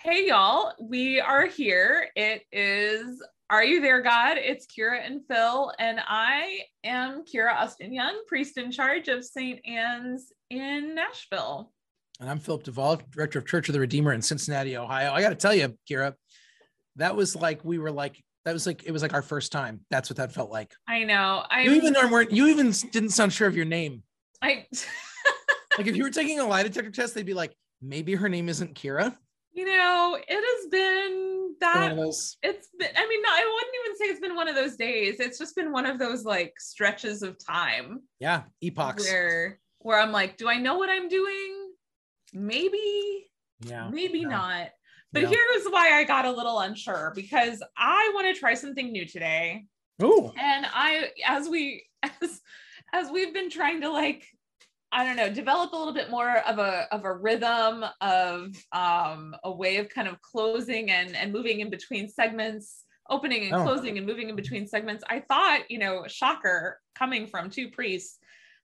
Hey, y'all. We are here. It is Are You There, God? It's Kira and Phil, and I am Kira Austin Young, priest in charge of St. Anne's in Nashville. And I'm Philip Duvall, director of Church of the Redeemer in Cincinnati, Ohio. I got to tell you, Kira, that was like we were like that was like it was like our first time. That's what that felt like. I know. I You even weren't you even didn't sound sure of your name. I Like if you were taking a lie detector test, they'd be like, maybe her name isn't Kira. You know, it has been that it's been I mean, I wouldn't even say it's been one of those days. It's just been one of those like stretches of time Yeah, epochs. where where I'm like, do I know what I'm doing? Maybe. Yeah. maybe yeah. not. But Yeah. here's why I got a little unsure because I want to try something new today. Oh, And I as we as as we've been trying to like I don't know, develop a little bit more of a of a rhythm of um a way of kind of closing and and moving in between segments, opening and Oh. closing and moving in between segments. I thought, you know, shocker coming from two priests,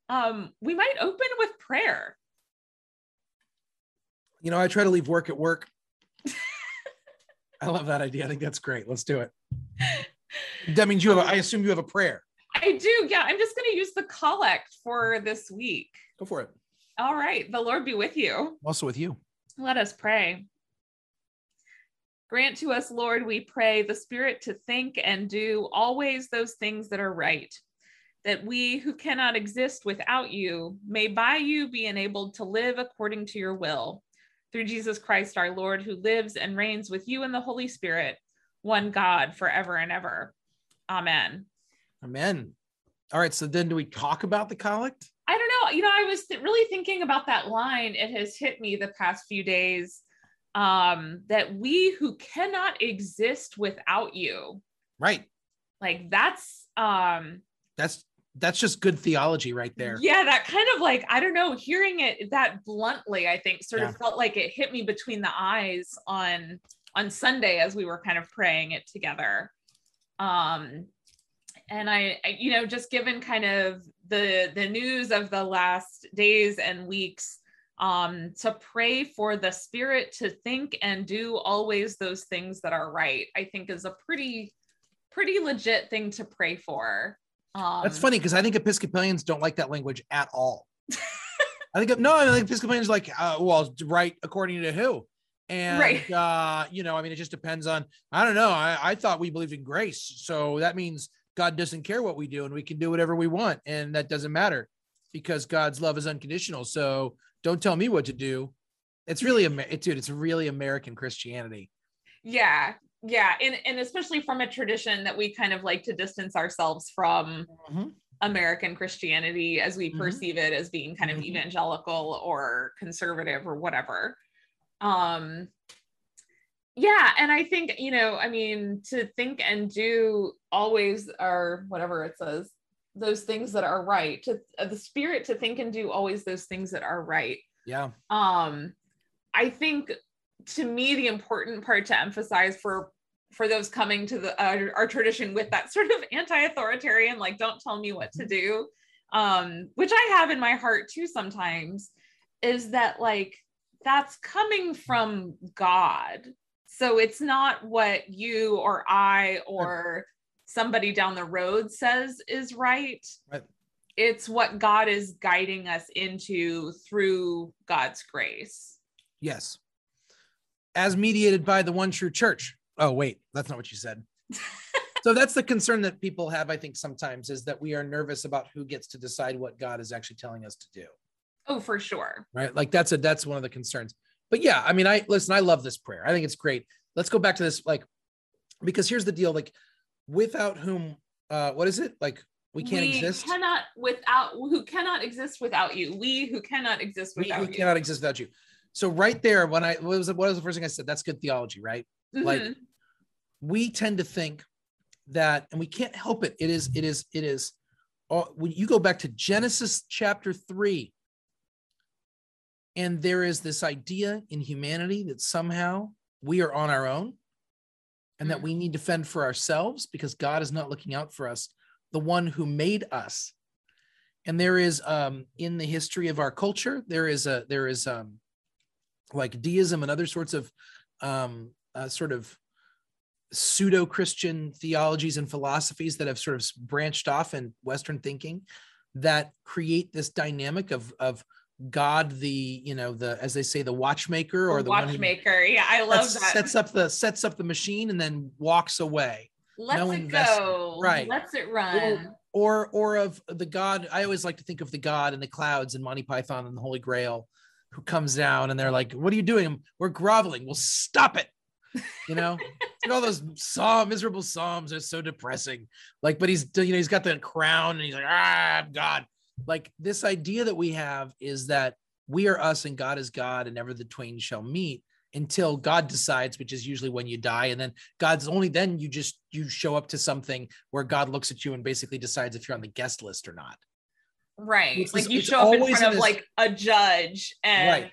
um we might open with prayer. you know, I try to leave work at work. I love that idea. I think that's great. Let's do it. That means you have. A, I assume you have a prayer. I do. Yeah, I'm just going to use the collect for this week. Go for it. All right. The Lord be with you. Also with you. Let us pray. Grant to us, Lord, we pray, the spirit to think and do always those things that are right, that we who cannot exist without you may by you be enabled to live according to your will. Through Jesus Christ our Lord, who lives and reigns with you in the Holy Spirit, one God forever and ever. Amen. Amen. All right. So then, do we talk about the collect? I don't know. You know, I was th- really thinking about that line. It has hit me the past few days um, that we who cannot exist without you, Right. like that's, um, That's that's just good theology right there. yeah, that kind of like, I don't know, hearing it that bluntly, I think sort Yeah. of felt like it hit me between the eyes on on Sunday as we were kind of praying it together. Um, and I, I, you know, just given kind of the the news of the last days and weeks, um, to pray for the spirit to think and do always those things that are right, I think is a pretty pretty legit thing to pray for. Um, That's funny because I think Episcopalians don't like that language at all. I think no, I think Episcopalians like, uh, well, right according to who, and Right. uh, you know, I mean, it just depends on. I don't know. I, I thought we believed in grace, so that means God doesn't care what we do, and we can do whatever we want, and that doesn't matter because God's love is unconditional. So don't tell me what to do. It's really, dude, it's really American Christianity. yeah yeah and, and especially from a tradition that we kind of like to distance ourselves from Mhm. american christianity as we Mhm. perceive it as being kind of Mhm. evangelical or conservative or whatever um yeah and i think you know i mean to think and do always are whatever it says those things that are right to uh, the spirit to think and do always those things that are right. Yeah, um i think to me the important part to emphasize for for those coming to the uh, our tradition with that sort of anti-authoritarian like don't tell me what to do um which i have in my heart too sometimes is that like that's coming from god so it's not what you or i or somebody down the road says is right Right. it's what god is guiding us into through god's grace yes, as mediated by the one true church. Oh, wait, that's not what you said. so that's the concern that people have, I think, sometimes is that we are nervous about who gets to decide what God is actually telling us to do. oh for sure Right. Like that's a that's one of the concerns. But yeah, I mean, I listen, I love this prayer. I think it's great. Let's go back to this, like, because here's the deal: like, without whom, uh, what is it? Like, we can't exist. cannot without who cannot exist without you we who cannot exist we, without we you cannot exist without you. So right there, when I what was what was the first thing I said? That's good theology, right? like, Mhm. we tend to think that and we can't help it it is it is it is uh, when you go back to genesis chapter 3 and there is this idea in humanity that somehow we are on our own and that Mm. we need to fend for ourselves because god is not looking out for us the one who made us and there is um in the history of our culture there is a there is um like deism and other sorts of um, uh, sort of pseudo Christian theologies and philosophies that have sort of branched off in Western thinking that create this dynamic of of God, the you know the as they say the watchmaker or the, the watchmaker. yeah, I love that. Sets up the sets up the machine and then walks away. Let's no it investment. go. Right. Let's it run. Or, or or of the God. I always like to think of the God in the clouds and Monty Python and the Holy Grail, who comes down and they're like, "What are you doing? We're groveling. We'll stop it." You know, like all those psalm miserable psalms are so depressing. Like, but he's you know he's got the crown and he's like, "Ah, I'm God." Like this idea that we have is that we are us and God is God, and never the twain shall meet until God decides, which is usually when you die. And then God's only then you just you show up to something where God looks at you and basically decides if you're on the guest list or not. Right. It's like this, you show up in front of this, like a judge and right.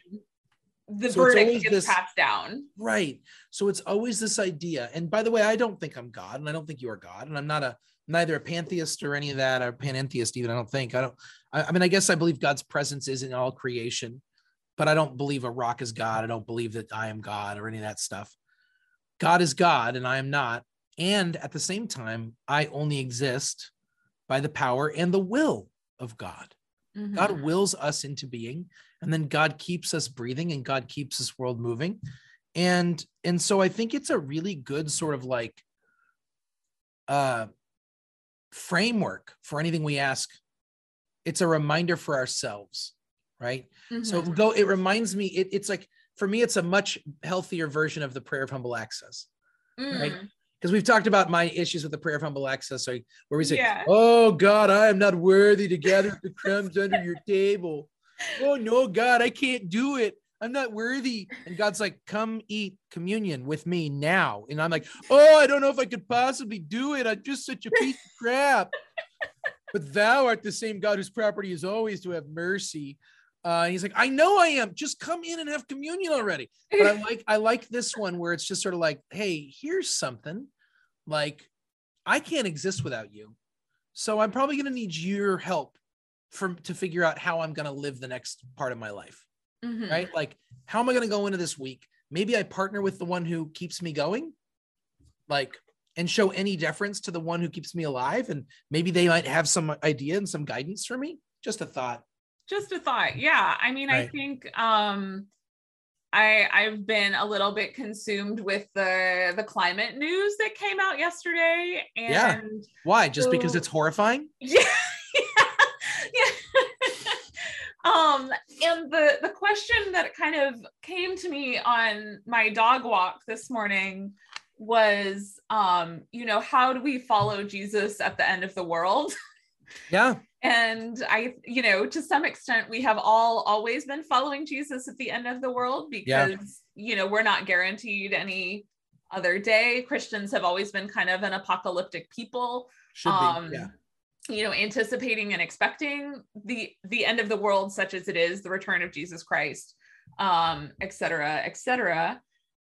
the so verdict gets this, passed down. Right. So it's always this idea. And by the way, I don't think I'm God and I don't think you are God. And I'm not a neither a pantheist or any of that or panentheist even. I don't think. I don't I, I mean, I guess I believe God's presence is in all creation but I don't believe a rock is God. I don't believe that I am God or any of that stuff. God is God and I am not. And at the same time, I only exist by the power and the will of God. Mm-hmm. God wills us into being, and then God keeps us breathing and God keeps this world moving. And and so I think it's a really good sort of like uh framework for anything we ask. It's a reminder for ourselves right? Mm-hmm. So go, it reminds me, it, it's like for me, it's a much healthier version of the prayer of humble access, mm. right? Because we've talked about my issues with the prayer of humble access, where we say, yeah. "Oh God, I am not worthy to gather the crumbs under your table." Oh no, God, I can't do it. I'm not worthy. And God's like, come eat communion with me now. And I'm like, oh, I don't know if I could possibly do it. I'm just such a piece of crap. But thou art the same God whose property is always to have mercy. Uh, he's like, I know I am. Just come in and have communion already. But I like, I like this one where it's just sort of like, hey, here's something. Like, I can't exist without you, so I'm probably going to need your help from to figure out how I'm going to live the next part of my life. Mm-hmm. Right? Like, how am I going to go into this week? Maybe I partner with the one who keeps me going, like, and show any deference to the one who keeps me alive, and maybe they might have some idea and some guidance for me. Just a thought just a thought yeah i mean right. i think um I I've been a little bit consumed with the the climate news that came out yesterday. And yeah. Why? Just so, because it's horrifying? Yeah. yeah. Um, and the the question that kind of came to me on my dog walk this morning was um, you know, how do we follow Jesus at the end of the world? Yeah and i you know to some extent we have all always been following jesus at the end of the world because yeah. you know we're not guaranteed any other day christians have always been kind of an apocalyptic people Should um be, yeah. You know anticipating and expecting the the end of the world such as it is the return of jesus christ um et cetera et cetera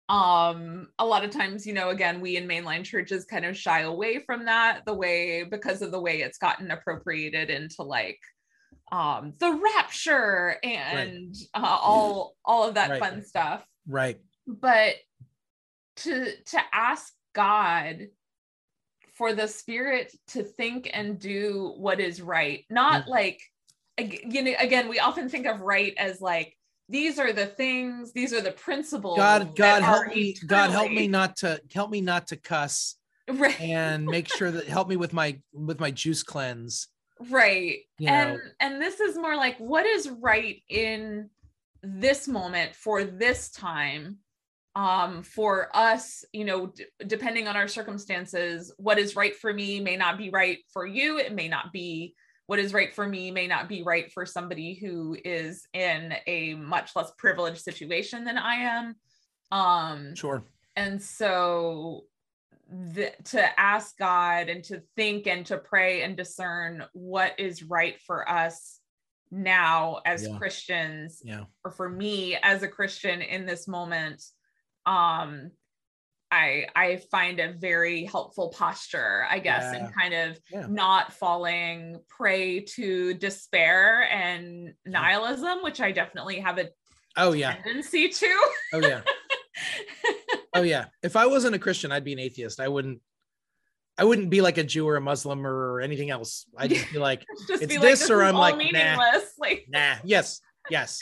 um a lot of times you know again we in mainline churches kind of shy away from that the way because of the way it's gotten appropriated into like um the rapture and right. uh, all all of that right. fun stuff right but to to ask god for the spirit to think and do what is right not mm. like you know again we often think of right as like these are the things these are the principles god god help me eternally. god help me not to help me not to cuss right and make sure that help me with my with my juice cleanse right you and know. and this is more like what is right in this moment for this time um for us you know d- depending on our circumstances what is right for me may not be right for you it may not be what is right for me may not be right for somebody who is in a much less privileged situation than I am. Um, sure. And so the, to ask God and to think and to pray and discern what is right for us now as yeah. Christians, yeah. or for me as a Christian in this moment, um, I I find a very helpful posture, I guess, yeah. and kind of yeah. not falling prey to despair and nihilism, which I definitely have a oh yeah tendency to. Oh yeah. oh yeah. If I wasn't a Christian, I'd be an atheist. I wouldn't. I wouldn't be like a Jew or a Muslim or anything else. I'd just be like, Just It's be this like, or I'm like, nah. Like, nah. Yes, yes.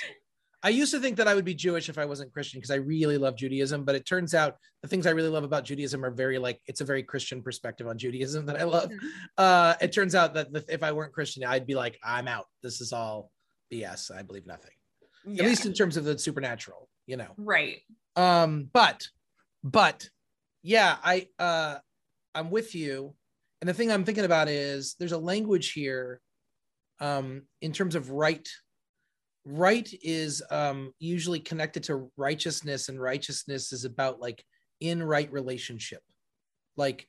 I used to think that I would be Jewish if I wasn't Christian because I really love Judaism, but it turns out the things I really love about Judaism are very like it's a very Christian perspective on Judaism that I love. Mhm. Uh, it turns out that if I weren't Christian, I'd be like, I'm out. This is all BS. I believe nothing. yeah, At least in terms of the supernatural, you know. right. Um, but, but, yeah, I uh, I'm with you. And the thing I'm thinking about is there's a language here, um, in terms of right. Right is um usually connected to righteousness, and righteousness is about like in right relationship, like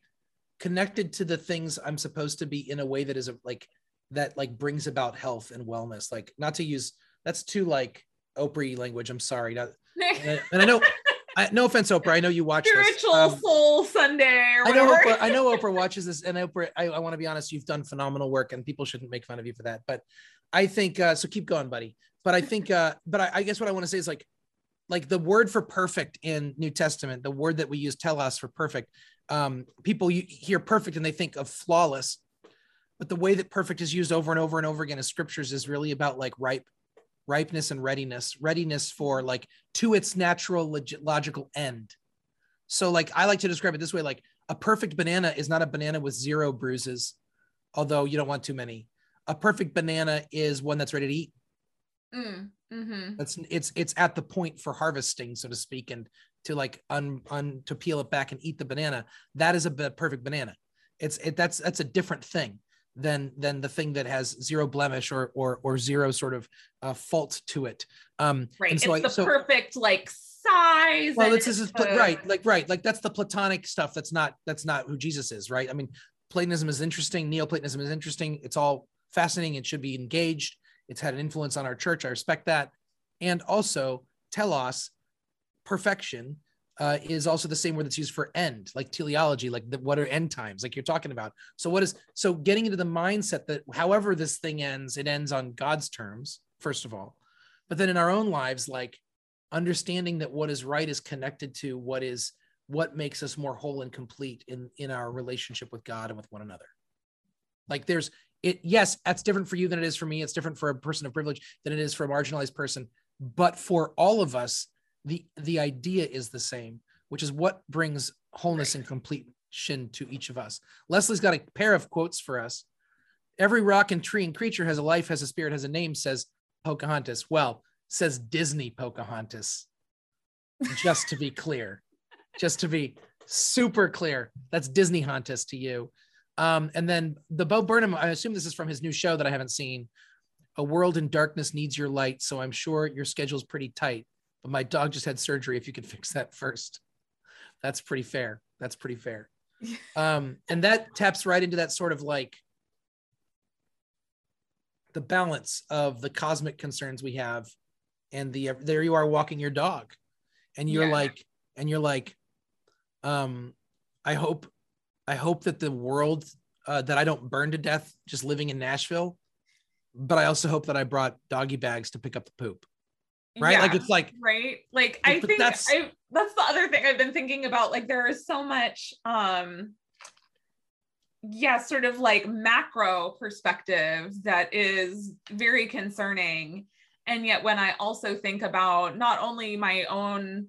connected to the things I'm supposed to be in a way that is a, like that like brings about health and wellness. Like not to use that's too like Oprah language. I'm sorry. Not, and and I know, I, no offense, Oprah. I know you watch this. Spiritual Um, soul Sunday I know. Oprah, I know Oprah watches this, and Oprah. I, I want to be honest. You've done phenomenal work, and people shouldn't make fun of you for that. But I think uh, so. Keep going, buddy. But I think, uh, but I, I guess what I want to say is like, like the word for perfect in New Testament, the word that we use telos for perfect. Um, people hear perfect and they think of flawless, but the way that perfect is used over and over and over again in scriptures is really about like ripe, ripeness and readiness, readiness for like to its natural log- logical end. So like I like to describe it this way: like a perfect banana is not a banana with zero bruises, although you don't want too many. A perfect banana is one that's ready to eat. Mm, mhm. That's it's it's at the point for harvesting, so to speak, and to like un, un to peel it back and eat the banana. That is a perfect banana. It's it that's that's a different thing than than the thing that has zero blemish or or or zero sort of uh, fault to it. Um, Right. and so it's I- the so- perfect like size. well this is pla- right like right like that's the platonic stuff that's not that's not who jesus is right i mean platonism is interesting neoplatonism is interesting it's all fascinating it should be engaged it's had an influence on our church. I respect that. And also telos perfection uh, is also the same word that's used for end like teleology like the, what are end times like you're talking about. So what is so getting into the mindset that however this thing ends it ends on god's terms first of all. But then in our own lives like understanding that what is right is connected to what is what makes us more whole and complete in in our relationship with god and with one another. Like there's it yes that's different for you than it is for me. It's different for a person of privilege than it is for a marginalized person. But for all of us the the idea is the same which is what brings wholeness and completion to each of us. Leslie's got a pair of quotes for us. Every rock and tree and creature has a life has a spirit has a name says pocahontas. Well says disney pocahontas. Just to be clear. Just to be super clear. That's disney hontus to you um, and then the bo burnham i assume this is from his new show that i haven't seen. A world in darkness needs your light. So i'm sure your schedule's pretty tight but my dog just had surgery if you could fix that first. That's pretty fair. That's pretty fair. Um, and that taps right into that sort of like the balance of the cosmic concerns we have and the there you are walking your dog. And you're Yeah. like and you're like um i hope i hope that the world uh, that i don't burn to death just living in nashville but i also hope that i brought doggy bags to pick up the poop. Right? Like it's like right? Like i think that's- that's I, that's the other thing i've been thinking about like there is so much um yeah sort of like macro perspective that is very concerning. And yet when i also think about not only my own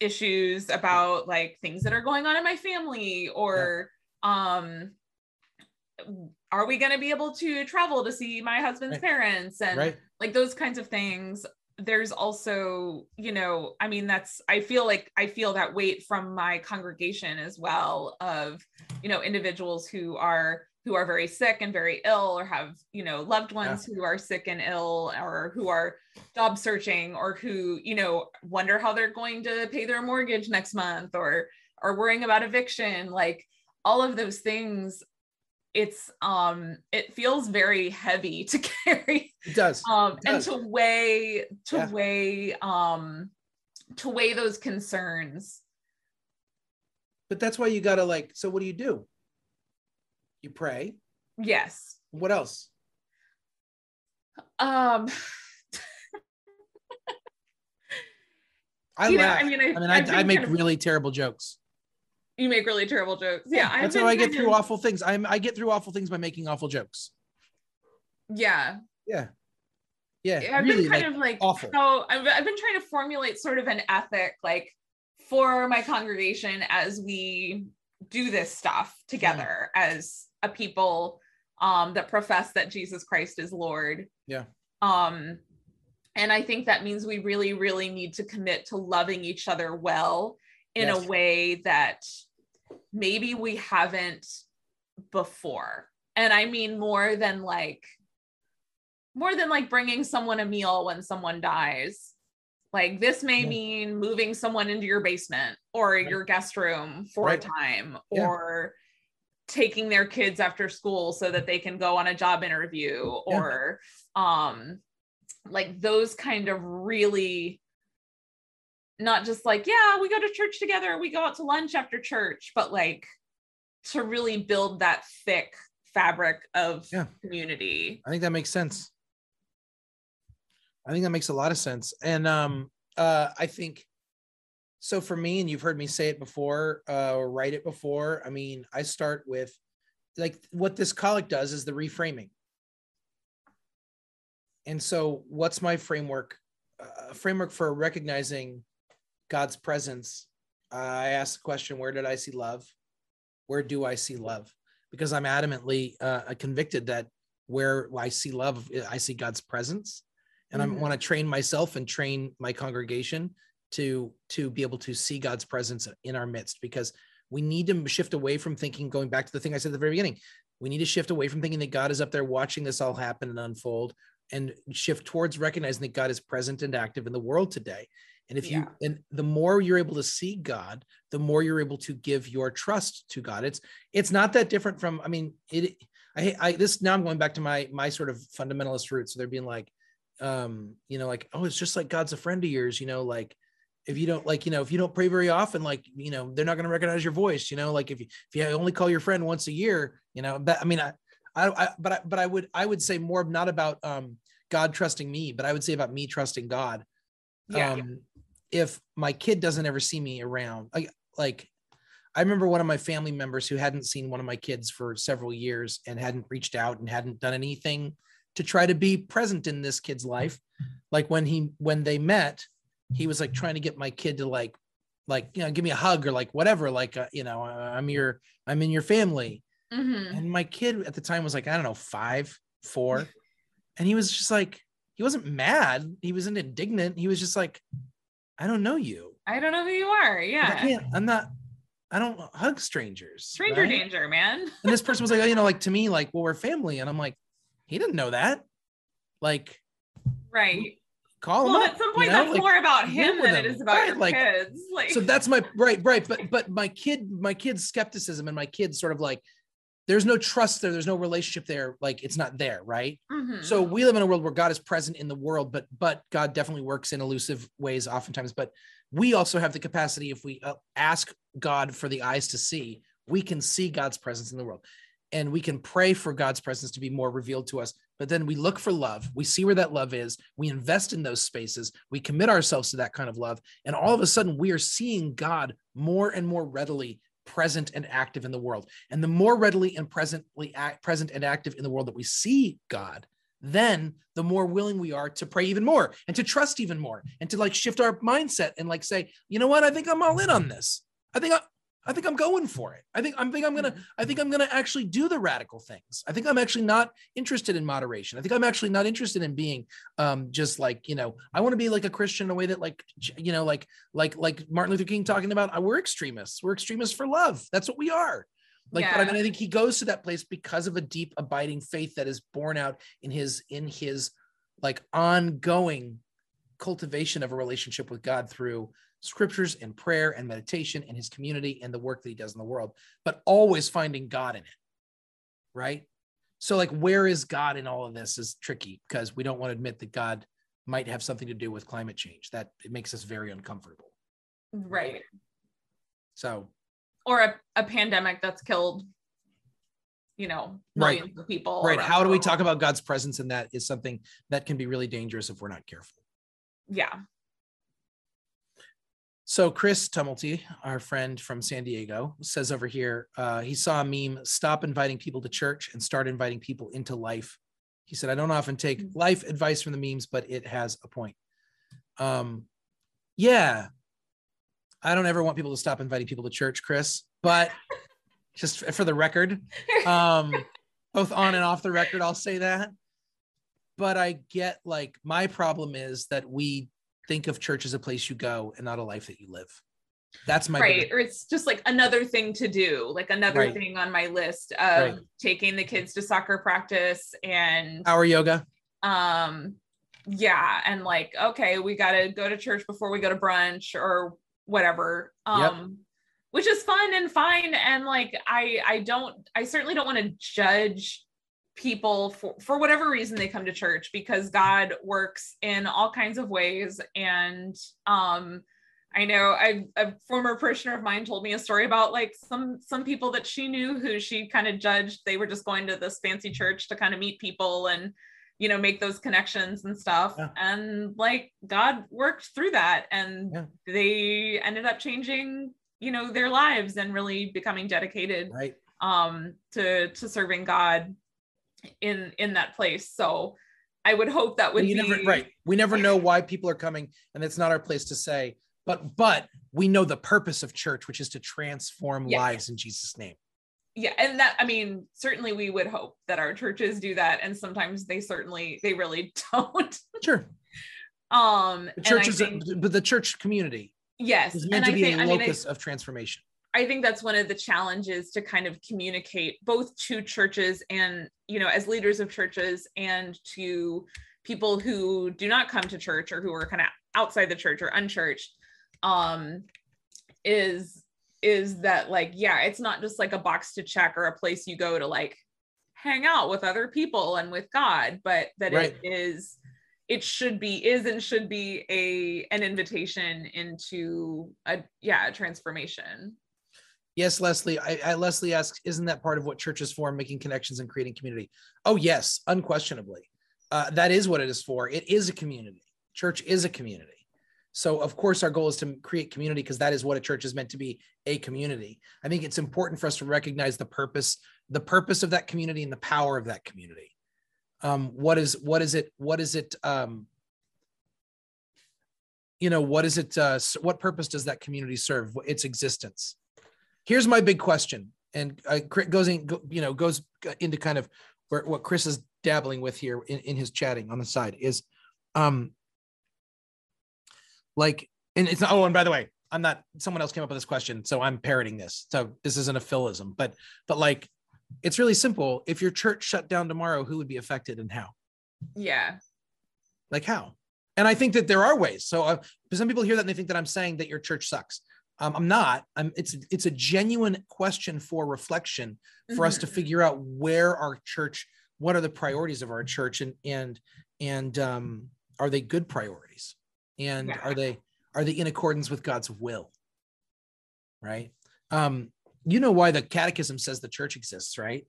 issues about like things that are going on in my family or um are we going to be able to travel to see my husband's Right. parents? And right. like those kinds of things. There's also you know i mean that's i feel like i feel that weight from my congregation as well of you know individuals who are who are very sick and very ill or have you know loved ones who are sick and ill or who are job searching or who you know wonder how they're going to pay their mortgage next month or are worrying about eviction like all of those things it's um it feels very heavy to carry. It does. Um It and to weigh to Yeah. weigh um to weigh those concerns. But that's why you gotta like so what do you do you pray yes what else um I you know, laugh. I mean, I, I mean, I, I make kind of- really terrible jokes. you make really terrible jokes. Yeah, I've how I get through of- awful things. I'm I get through awful things by making awful jokes. Yeah, Yeah, yeah, I've really been kind like of like awful. how I've, I've been trying to formulate sort of an ethic like for my congregation as we do this stuff together as a people um that profess that Jesus Christ is Lord. Yeah. Um and I think that means we really really need to commit to loving each other well in Yes. a way that maybe we haven't before. And I mean more than like more than like bringing someone a meal when someone dies. Like this may Yeah. mean moving someone into your basement or Right. your guest room for Right. a time or taking their kids after school so that they can go on a job interview Yeah. or um like those kind of really not just like yeah we go to church together we go out to lunch after church but like to really build that thick fabric of Yeah. community I think that makes sense. I think that makes a lot of sense. And um uh I think so for me, and you've heard me say it before, uh, or write it before. I mean, I start with like what this collect does is the reframing. And so what's my framework? Uh, framework for recognizing God's presence. I ask the question, where did I see love? Where do I see love? Because I'm adamantly uh, convicted that where I see love, I see God's presence, and I Mhm. want to train myself and train my congregation to to be able to see God's presence in our midst. Because we need to shift away from thinking, going back to the thing I said at the very beginning, we need to shift away from thinking that God is up there watching this all happen and unfold, and shift towards recognizing that God is present and active in the world today. And if you and the more you're able to see God, the more you're able to give your trust to God. It's it's not that different from I mean it I I this now I'm going back to my my sort of fundamentalist roots. So they're being like um you know like oh it's just like God's a friend of yours, you know like if you don't like you know if you don't pray very often like you know they're not going to recognize your voice you know like if you if you only call your friend once a year you know but i mean i i, I but i but i would i would say more not about um god trusting me but i would say about me trusting god. Yeah um if my kid doesn't ever see me around like like i remember one of my family members who hadn't seen one of my kids for several years and hadn't reached out and hadn't done anything to try to be present in this kid's life. Like when he when they met he was like trying to get my kid to like like you know give me a hug or like whatever like uh, you know uh, i'm your i'm in your family. Mhm. and my kid at the time was like i don't know five four. And he was just like he wasn't mad. He wasn't indignant. He was just like i don't know you. I don't know who you are. Yeah. I can't, i'm not i don't hug strangers stranger right? danger man. And this person was like oh, you know like to me like well we're family. And i'm like he didn't know that. Like right call him well up, at some you point know? that's Like, more about him than it him. is about Right, your like- kids like so that's my right right but but my kid my kid's skepticism and my kid's sort of like there's no trust there there's no relationship there like it's not there right Mhm. so we live in a world where god is present in the world but but god definitely works in elusive ways oftentimes but we also have the capacity if we uh, ask god for the eyes to see we can see god's presence in the world and we can pray for god's presence to be more revealed to us but then we look for love. We see where that love is. We invest in those spaces. We commit ourselves to that kind of love. And all of a sudden we are seeing god more and more readily present and active in the world. And the more readily and presently act, present and active in the world that we see god then the more willing we are to pray even more and to trust even more and to like shift our mindset and like say you know what? I think i'm all in on this. I think I think i'm going for it. I think i'm think i'm gonna i think i'm gonna actually do the radical things. I think i'm actually not interested in moderation. I think i'm actually not interested in being um just like you know i want to be like a christian in a way that like you know like like like martin luther king talking about uh, we're extremists. We're extremists for love. That's what we are. Like but i mean i think he goes to that place because of a deep abiding faith that is born out in his in his like ongoing cultivation of a relationship with god through scriptures and prayer and meditation and his community and the work that he does in the world but always finding god in it right? So like where is god in all of this is tricky because we don't want to admit that god might have something to do with climate change. That it makes us very uncomfortable. Right. So or a, a pandemic that's killed you know Right. of people right. how do we talk about god's presence in that is something that can be really dangerous if we're not careful. Yeah So Chris Tumulty, our friend from San Diego, says over here uh, he saw a meme: "Stop inviting people to church and start inviting people into life." He said, "I don't often take Mm. life advice from the memes, but it has a point." Um, yeah, I don't ever want people to stop inviting people to church, Chris. But just for the record, um, both on and off the record, I'll say that. But I get like my problem is that we think of church as a place you go and not a life that you live. That's my right biggest- or it's just like another thing to do like another Right. thing on my list of Right. taking the kids to soccer practice and our yoga. um yeah and like okay we got to go to church before we go to brunch or whatever um which is fun and fine and like i i don't i certainly don't want to judge people for for whatever reason they come to church because god works in all kinds of ways and um I know I, a former parishioner of mine told me a story about like some some people that she knew who she kind of judged. They were just going to this fancy church to kind of meet people and you know make those connections and stuff. Yeah. And like God worked through that, and Yeah. they ended up changing you know their lives and really becoming dedicated Right. um to to serving God in in that place. So I would hope that would you be never right. We never know why people are coming, and it's not our place to say. But but we know the purpose of church, which is to transform Yes. lives in Jesus' name. yeah and that i mean certainly we would hope that our churches do that and sometimes they certainly they really don't Sure. um The church is, think, a, but the church community yes is and meant to i be think a i mean I, locus of transformation. I think that's one of the challenges to kind of communicate both to churches and you know as leaders of churches and to people who do not come to church or who are kind of outside the church or unchurched um is is that like yeah it's not just like a box to check or a place you go to like hang out with other people and with god but that Right. it is it should be is and should be a an invitation into a yeah a transformation Yes, Leslie. I, I Leslie asks, isn't that part of what church is for, making connections and creating community? Oh, yes, unquestionably. Uh, that is what it is for. It is a community. Church is a community. So, of course, our goal is to create community because that is what a church is meant to be a community. I think it's important for us to recognize the purpose, the purpose of that community and the power of that community. Um, what is what is it? What is it? Um, you know, what is it? Uh, what purpose does that community serve? Its existence here's my big question and uh, goes in you know goes into kind of where what chris is dabbling with here in, in his chatting on the side is um like and it's not, oh and by the way i'm not someone else came up with this question so i'm parroting this. So this isn't a philism but but like it's really simple. If your church shut down tomorrow who would be affected and how? Yeah. Like how? And i think that there are ways. So uh, some people hear that and they think that i'm saying that your church sucks um, i'm not. I'm it's it's a genuine question for reflection for us to Mhm. figure out where our church what are the priorities of our church and and and um are they good priorities? And Yeah. are they are they in accordance with god's will? Right? Um you know why the catechism says the church exists right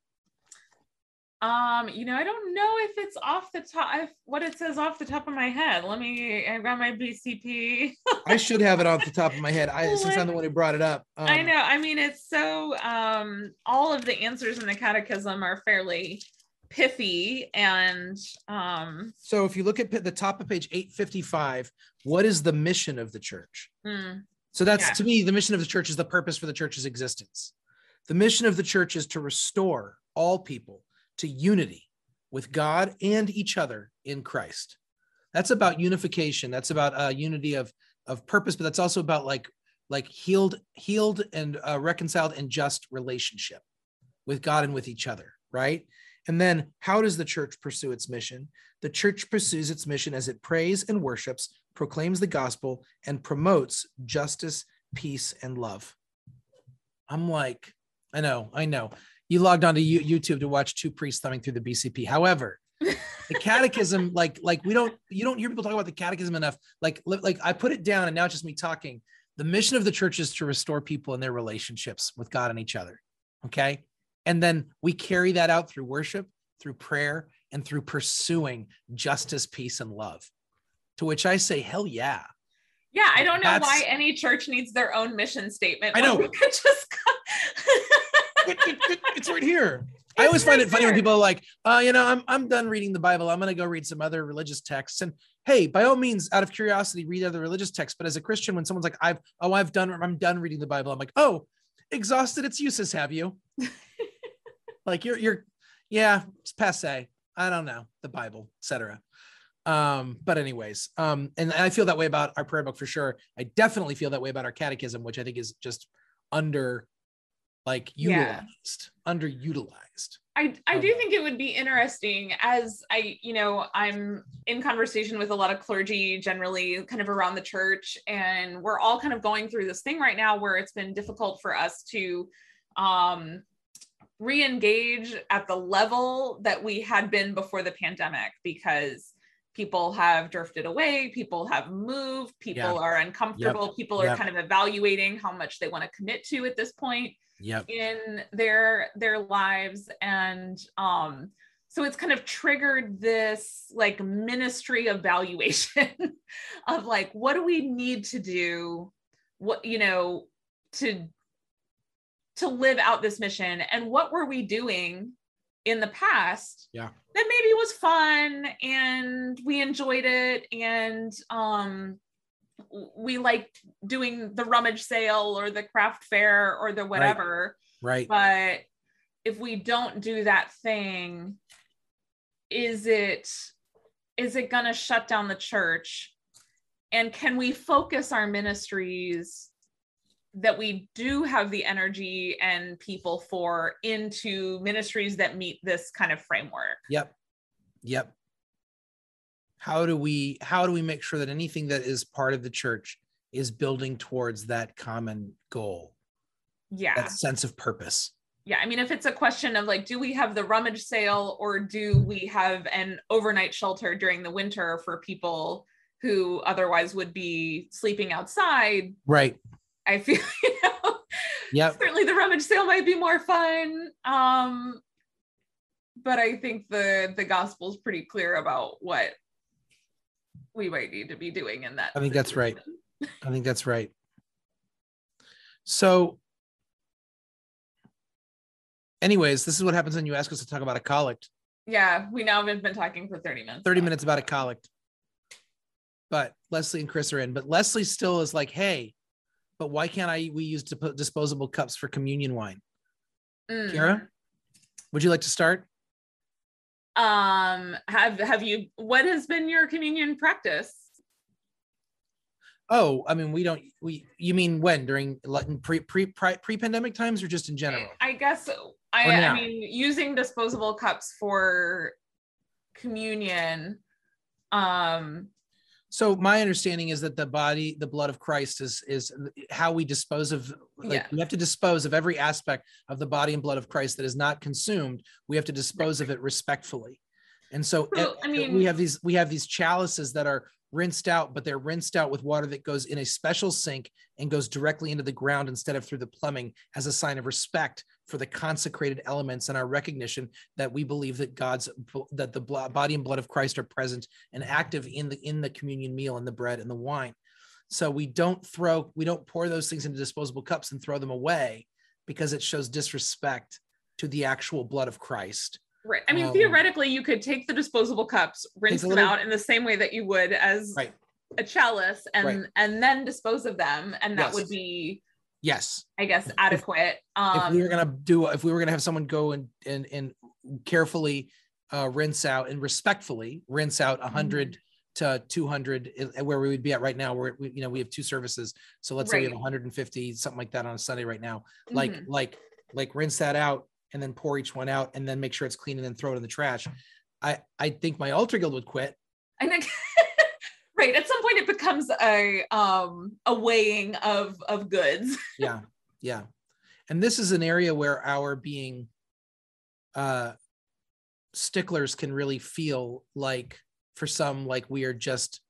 Um, you know, I don't know if it's off the top, if, what it says off the top of my head. Let me, I got my BCP. i should have it off the top of my head i since i'm the one who brought it up um, I know. I mean, it's so, um, all of the answers in the catechism are fairly pithy and, um, So if you look at the top of page 855, what is the mission of the church? mm, So that's Yeah. to me, the mission of the church is the purpose for the church's existence. The mission of the church is to restore all people to unity with God and each other in Christ. That's about unification. That's about uh, unity of of purpose, but that's also about like like healed, healed and uh, reconciled and just relationship with God and with each other, right? And then how does the church pursue its mission? The church pursues its mission as it prays and worships, proclaims the gospel, and promotes justice, peace, and love. I'm like, I know, I know. You logged onto You- YouTube to watch two priests thumbing through the BCP. However, the catechism, like, like we don't, you don't hear people talk about the catechism enough. Like, li- like I put it down, and now it's just me talking. The mission of the church is to restore people in their relationships with God and each other. Okay. And then we carry that out through worship, through prayer, and through pursuing justice, peace, and love. To which I say, hell yeah. Yeah, I don't know That's- why any church needs their own mission statement. I know. We could just it's right here. I always It's find it funny when people are like, uh, you know, I'm I'm done reading the Bible. I'm gonna go read some other religious texts. And hey, by all means, out of curiosity, read other religious texts. But as a Christian, when someone's like, I've oh, I've done, I'm done reading the Bible, I'm like, oh, exhausted its uses, have you? like you're you're yeah, it's passe. I don't know, the Bible, etc. Um, but anyways, um, and I feel that way about our prayer book for sure. I definitely feel that way about our catechism, which I think is just under like Yeah. utilized, underutilized. I, I do think it would be interesting as I, you know, I'm in conversation with a lot of clergy generally kind of around the church, and we're all kind of going through this thing right now where it's been difficult for us to um, re-engage at the level that we had been before the pandemic because people have drifted away, people have moved, people Yeah. are uncomfortable, people are Yep. kind of evaluating how much they want to commit to at this point Yep. in their their lives and um so it's kind of triggered this like ministry evaluation of like what do we need to do what you know to to live out this mission and what were we doing in the past Yeah. that maybe was fun and we enjoyed it and um we liked doing the rummage sale or the craft fair or the whatever Right. but if we don't do that thing is it is it going to shut down the church and can we focus our ministries that we do have the energy and people for into ministries that meet this kind of framework Yep. Yep. How do we how do we make sure that anything that is part of the church is building towards that common goal, yeah that sense of purpose? yeah i mean if it's a question of like do we have the rummage sale or do we have an overnight shelter during the winter for people who otherwise would be sleeping outside Right. i feel you know Yep. certainly the rummage sale might be more fun um but i think the the gospel's pretty clear about what we might need to be doing in that I think that's right. I think that's right. So, anyways, this is what happens when you ask us to talk about a collect. yeah we now have been talking for 30 minutes 30 minutes about a collect. But Leslie and Chris are in. But Leslie still is like, hey, but why can't I we use disp- disposable cups for communion wine? Mm. Kara, would you like to start? Um have have you what has been your communion practice Oh, I mean, we don't. We you mean when during pre pre pre pandemic times or just in general? i guess i i mean using disposable cups for communion um So my understanding is that the body, the blood of Christ is is how we dispose of. Like Yeah. we have to dispose of every aspect of the body and blood of Christ that is not consumed. We have to dispose of it respectfully. And so, uh, I mean- we have these we have these chalices that are rinsed out, but they're rinsed out with water that goes in a special sink and goes directly into the ground instead of through the plumbing as a sign of respect for the consecrated elements and our recognition that we believe that God's that the body and blood of Christ are present and active in the in the communion meal and the bread and the wine. So we don't throw we don't pour those things into disposable cups and throw them away because it shows disrespect to the actual blood of Christ. right i mean Um, theoretically you could take the disposable cups rinse them little- out in the same way that you would as Right. a chalice and Right. and then dispose of them and that Yes. would be Yes. i guess adequate um if we were gonna do if we were gonna have someone go and and and carefully uh, rinse out and respectfully rinse out a 100 to 200 where we would be at right now where we, you know we have two services. So let's say we have 150 something like that on a sunday right now. Like mhm. like like rinse that out and then pour each one out and then make sure it's clean and then throw it in the trash. I i think my altar guild would quit. I think right at some becomes a um a weighing of of goods. yeah yeah and this is an area where our being uh sticklers can really feel like for some like we are just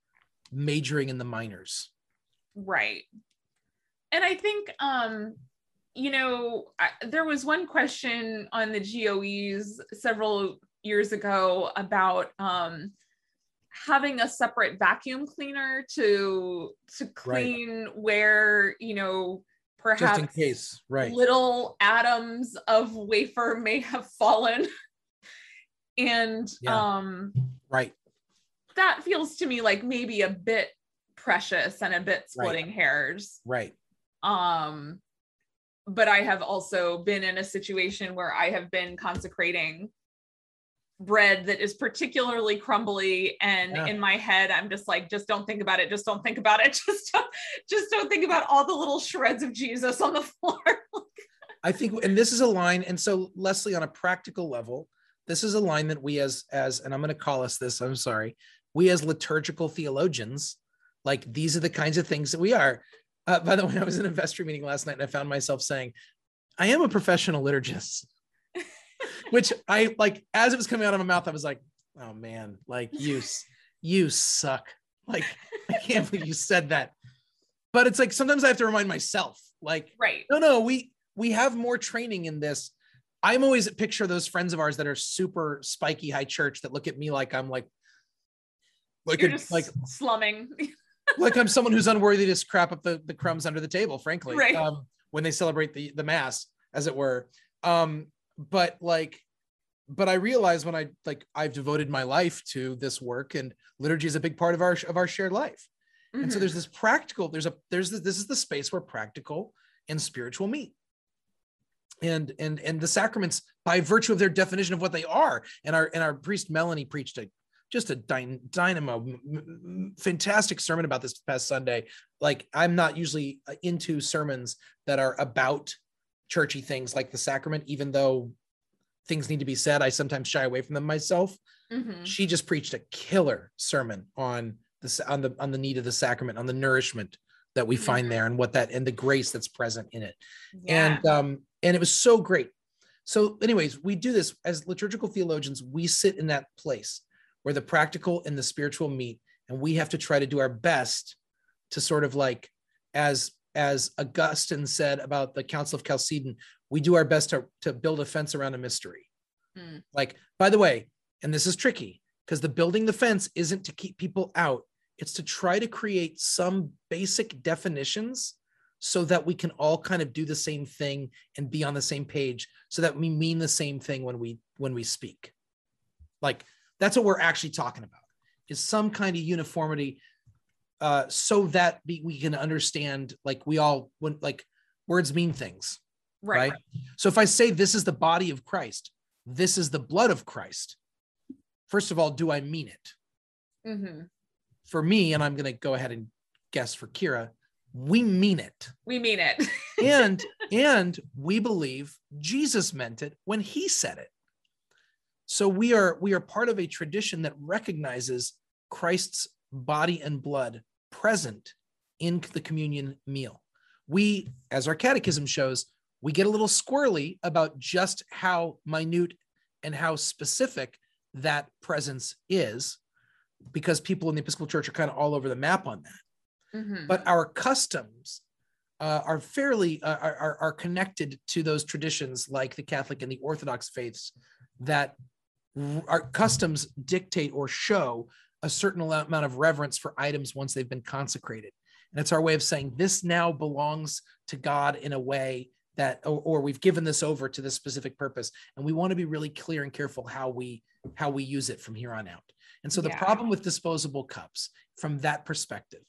majoring in the minors Right. And I think um you know I, there was one question on the GOEs several years ago about um having a separate vacuum cleaner to to clean right. where you know perhaps just in case right little atoms of wafer may have fallen and yeah. um right that feels to me like maybe a bit precious and a bit splitting right. hairs right um but i have also been in a situation where i have been consecrating bread that is particularly crumbly and yeah. in my head i'm just like just don't think about it just don't think about it just don't, just don't think about all the little shreds of jesus on the floor. I think and this is a line and so leslie on a practical level this is a line that we as as and i'm going to call us this i'm sorry we as liturgical theologians like these are the kinds of things that we are. Uh, by the way i was in a vestry meeting last night and i found myself saying i am a professional liturgist which I like as it was coming out of my mouth, I was like, oh man, like you, you suck. Like, I can't believe you said that. But it's like sometimes I have to remind myself, like, right. No, no, we we have more training in this. I'm always picture those friends of ours that are super spiky high church that look at me like I'm like like You're a, like slumming. like I'm someone who's unworthy to scrap up the, the crumbs under the table, frankly. Right. Um, when they celebrate the the mass, as it were. Um, but like but I realize when I like I've devoted my life to this work and liturgy is a big part of our of our shared life. Mm-hmm. And so mm-hmm. there's this practical, there's a there's this, this is the space where practical and spiritual meet. And and and the sacraments by virtue of their definition of what they are. And our and our priest Melanie preached a just a dynamo fantastic sermon about this past Sunday. Like I'm not usually uh, into sermons that are about churchy things like the sacrament, even though things need to be said, I sometimes shy away from them myself. Mm-hmm. She just preached a killer sermon on the on the on the need of the sacrament, on the nourishment that we find mm-hmm. there, and what that and the grace that's present in it. Yeah. And um and it was so great. So, anyways, we do this as liturgical theologians. We sit in that place where the practical and the spiritual meet, and we have to try to do our best to sort of like as as Augustine said about the Council of Chalcedon, we do our best to, to build a fence around a mystery. Mm. Like, by the way, and this is tricky because the building the fence isn't to keep people out, it's to try to create some basic definitions so that we can all kind of do the same thing and be on the same page so that we mean the same thing when we when we speak like that's what we're actually talking about is some kind of uniformity uh, so that be, we can understand like we all when like words mean things right. right? So if i say this is the body of christ this is the blood of christ first of all do i mean it? Mm-hmm. for me and i'm going to go ahead and guess for kira we mean it. We mean it. And and we believe jesus meant it when he said it. So we are we are part of a tradition that recognizes christ's body and blood present in the communion meal. We, as our catechism shows, we get a little squirrely about just how minute and how specific that presence is because people in the Episcopal Church are kind of all over the map on that. Mm-hmm. But our customs uh, are fairly uh, are, are connected to those traditions like the Catholic and the Orthodox faiths that our customs dictate or show a certain amount of reverence for items once they've been consecrated. And it's our way of saying this now belongs to God in a way that, or, or we've given this over to this specific purpose. And we want to be really clear and careful how we, how we use it from here on out. And so the yeah. problem with disposable cups from that perspective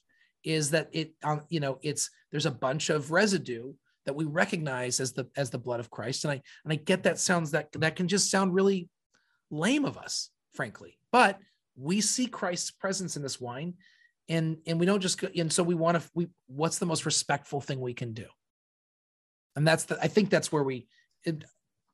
is that it, um, you know, it's, there's a bunch of residue that we recognize as the, as the blood of Christ. And I, and I get that sounds that, that can just sound really lame of us, frankly, but we see Christ's presence in this wine and and we don't just go, and so we want to we what's the most respectful thing we can do? And that's the i think that's where we it,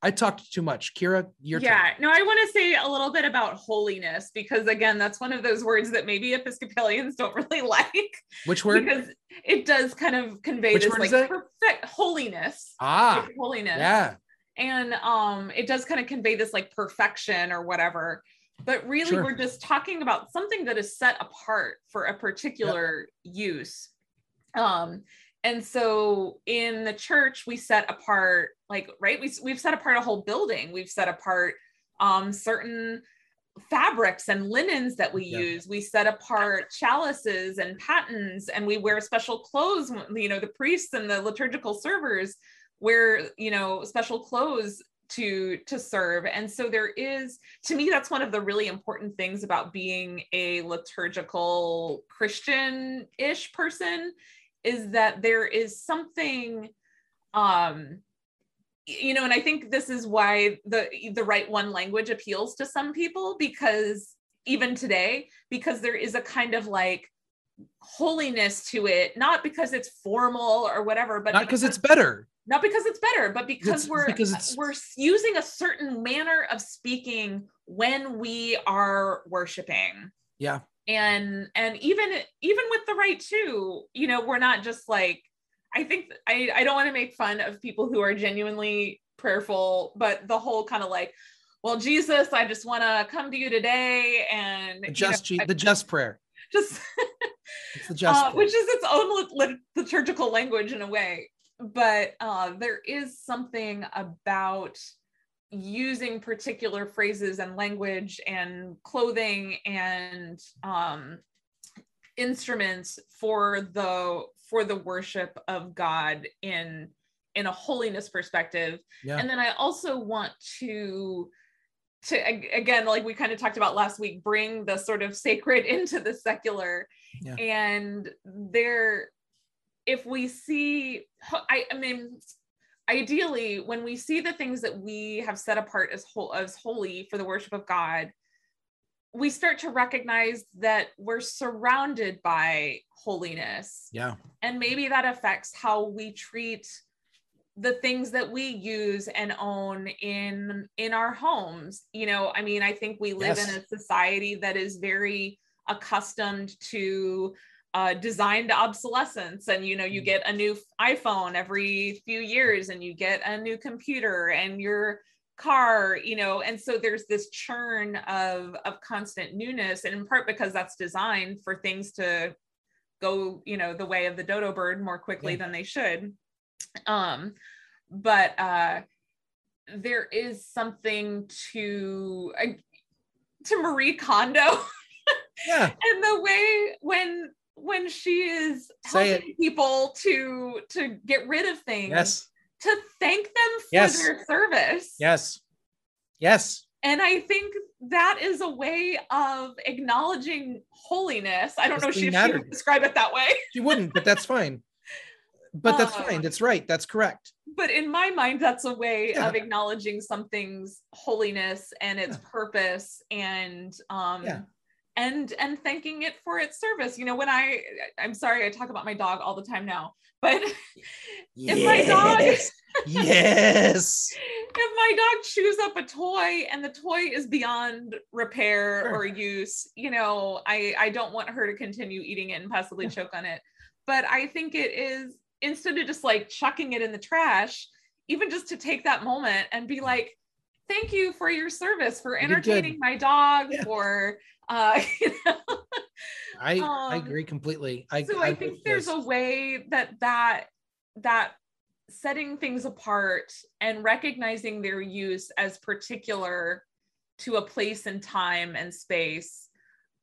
i talked too much. Kira your yeah turn. no i want to say a little bit about holiness because again that's one of those words that maybe episcopalians don't really like. Which word? Because it does kind of convey which this like perfect holiness. Ah holiness. yeah. And um it does kind of convey this like perfection or whatever but really sure. we're just talking about something that is set apart for a particular yep. use um and so in the church we set apart like right we, we've set apart a whole building we've set apart um certain fabrics and linens that we Yeah. use we set apart chalices and patens and we wear special clothes you know the priests and the liturgical servers wear you know special clothes to to serve and so there is to me that's one of the really important things about being a liturgical christian-ish person is that there is something um you know and i think this is why the the Rite One language appeals to some people because even today because there is a kind of like holiness to it not because it's formal or whatever but Not because it's better. Not because it's better but because It's we're because we're using a certain manner of speaking when we are worshiping Yeah. and and even even with the Rite Two you know we're not just like i think i i don't want to make fun of people who are genuinely prayerful but the whole kind of like well jesus i just want to come to you today and The you just know, the just prayer. just It's the just uh, prayer. which is its own lit- liturgical language in a way but uh, there is something about using particular phrases and language and clothing and um, instruments for the for the worship of god in in a holiness perspective yeah. and then i also want to to again like we kind of talked about last week bring the sort of sacred into the secular Yeah. and there if we see I, I mean ideally when we see the things that we have set apart as whole as holy for the worship of god we start to recognize that we're surrounded by holiness. Yeah. and maybe that affects how we treat the things that we use and own in in our homes. You know i mean i think we live in a society that is very accustomed to uh, designed obsolescence and you know you Mm. get a new iphone every few years and you get a new computer and your car you know and so there's this churn of of constant newness and in part because that's designed for things to go you know the way of the dodo bird more quickly Yeah. than they should um but uh there is something to uh, to marie kondo Yeah. and the way when when she is helping people to to get rid of things Yes. to thank them for Yes. their service Yes. Yes. and i think that is a way of acknowledging holiness i don't know if she mattered. would describe it that way She wouldn't, but that's fine. But that's Uh, fine. That's right. That's correct. but in my mind that's a way Yeah. of acknowledging something's holiness and its Yeah. purpose and um Yeah. And and thanking it for its service you know when i i'm sorry i talk about my dog all the time now but if my dog Yes. yes. if my dog chews up a toy and the toy is beyond repair Sure. or use you know i i don't want her to continue eating it and possibly choke on it but i think it is instead of just like chucking it in the trash even just to take that moment and be like thank you for your service for You did good. entertaining my dog Yeah. for uh you know I, I Um, agree completely. I, so I I'm think there's this. a way that that that setting things apart and recognizing their use as particular to a place and time and space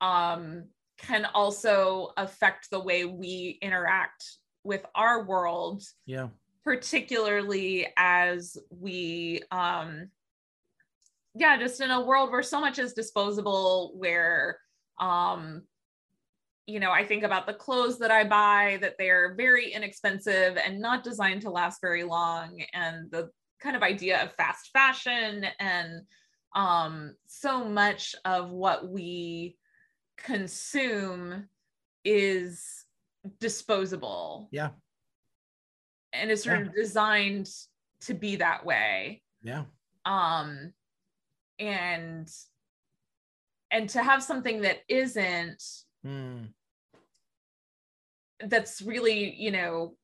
um, can also affect the way we interact with our world yeah. particularly as we um yeah just in a world where so much is disposable where um you know i think about the clothes that i buy that they're very inexpensive and not designed to last very long and the kind of idea of fast fashion and um so much of what we consume is disposable Yeah. and is sort Yeah. of designed to be that way Yeah. um and and to have something that isn't Mm. that's really you know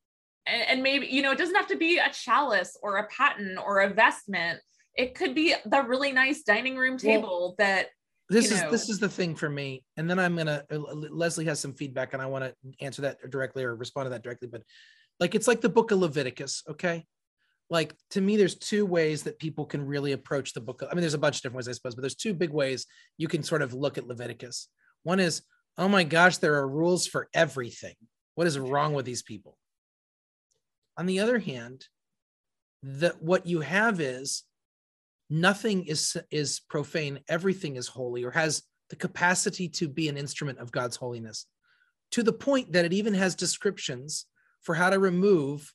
and, and maybe you know it doesn't have to be a chalice or a paten or a vestment it could be the really nice dining room table that This is this is the thing for me, and then I'm gonna. uh, Leslie has some feedback, and I want to answer that directly or respond to that directly. But like, it's like the Book of Leviticus. Okay, like to me there's two ways that people can really approach the book i mean there's a bunch of different ways i suppose but there's two big ways you can sort of look at leviticus. One is oh my gosh there are rules for everything. What is wrong with these people? On the other hand that what you have is nothing is is profane. Everything is holy or has the capacity to be an instrument of god's holiness to the point that it even has descriptions for how to remove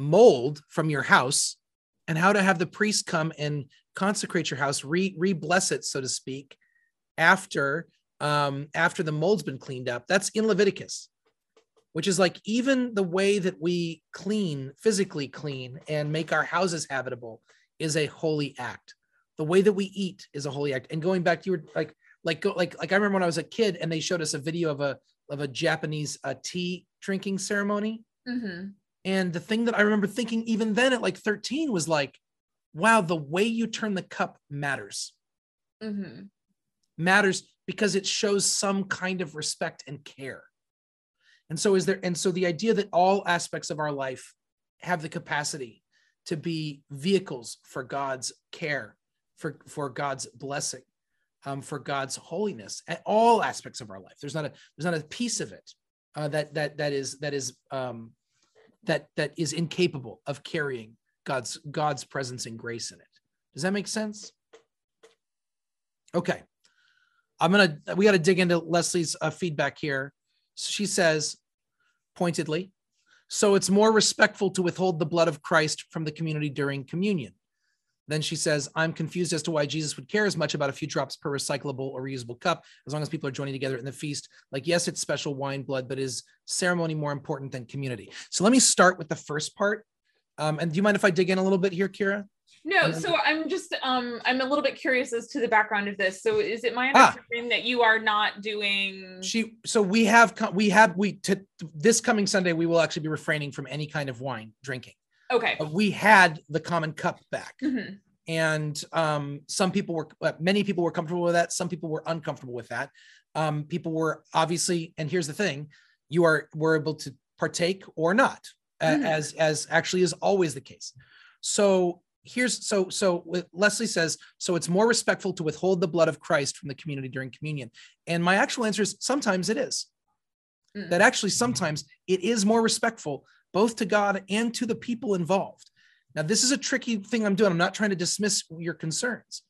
mold from your house and how to have the priest come and consecrate your house, re, re-bless it, so to speak, after um, after the mold's been cleaned up. That's in Leviticus, which is like even the way that we clean, physically clean, and make our houses habitable is a holy act. The way that we eat is a holy act. And going back, you were like, like, go, like, like I remember when I was a kid and they showed us a video of a of a Japanese uh, tea drinking ceremony. Mm-hmm. And the thing that I remember thinking even then at like 13 was like, wow, the way you turn the cup matters. Mm-hmm. Matters because it shows some kind of respect and care. And so is there, and so the idea that all aspects of our life have the capacity to be vehicles for God's care, for, for God's blessing, um, for God's holiness at all aspects of our life. There's not a there's not a piece of it uh, that that that is that is um, that that is incapable of carrying God's God's presence and grace in it. Does that make sense? Okay, I'm gonna we got to dig into Leslie's uh, feedback here. She says pointedly, so it's more respectful to withhold the blood of Christ from the community during communion. Then she says, I'm confused as to why Jesus would care as much about a few drops per recyclable or reusable cup as long as people are joining together in the feast. Like, yes, it's special wine blood, but is ceremony more important than community? So let me start with the first part. Um, and do you mind if I dig in a little bit here, Kira? No, so I'm just um I'm a little bit curious as to the background of this. So is it my ah. understanding ah, that you are not doing she so we have we have we to this coming Sunday we will actually be refraining from any kind of wine drinking. Okay. We had the common cup back. Mm-hmm. And um, some people were, uh, many people were comfortable with that. Some people were uncomfortable with that. Um, people were obviously, and here's the thing: you are were able to partake or not, mm-hmm. as as actually is always the case. So here's so so Leslie says so it's more respectful to withhold the blood of Christ from the community during communion. And my actual answer is sometimes it is. Mm. That actually sometimes it is more respectful both to God and to the people involved. Now, this is a tricky thing I'm doing. I'm not trying to dismiss your concerns.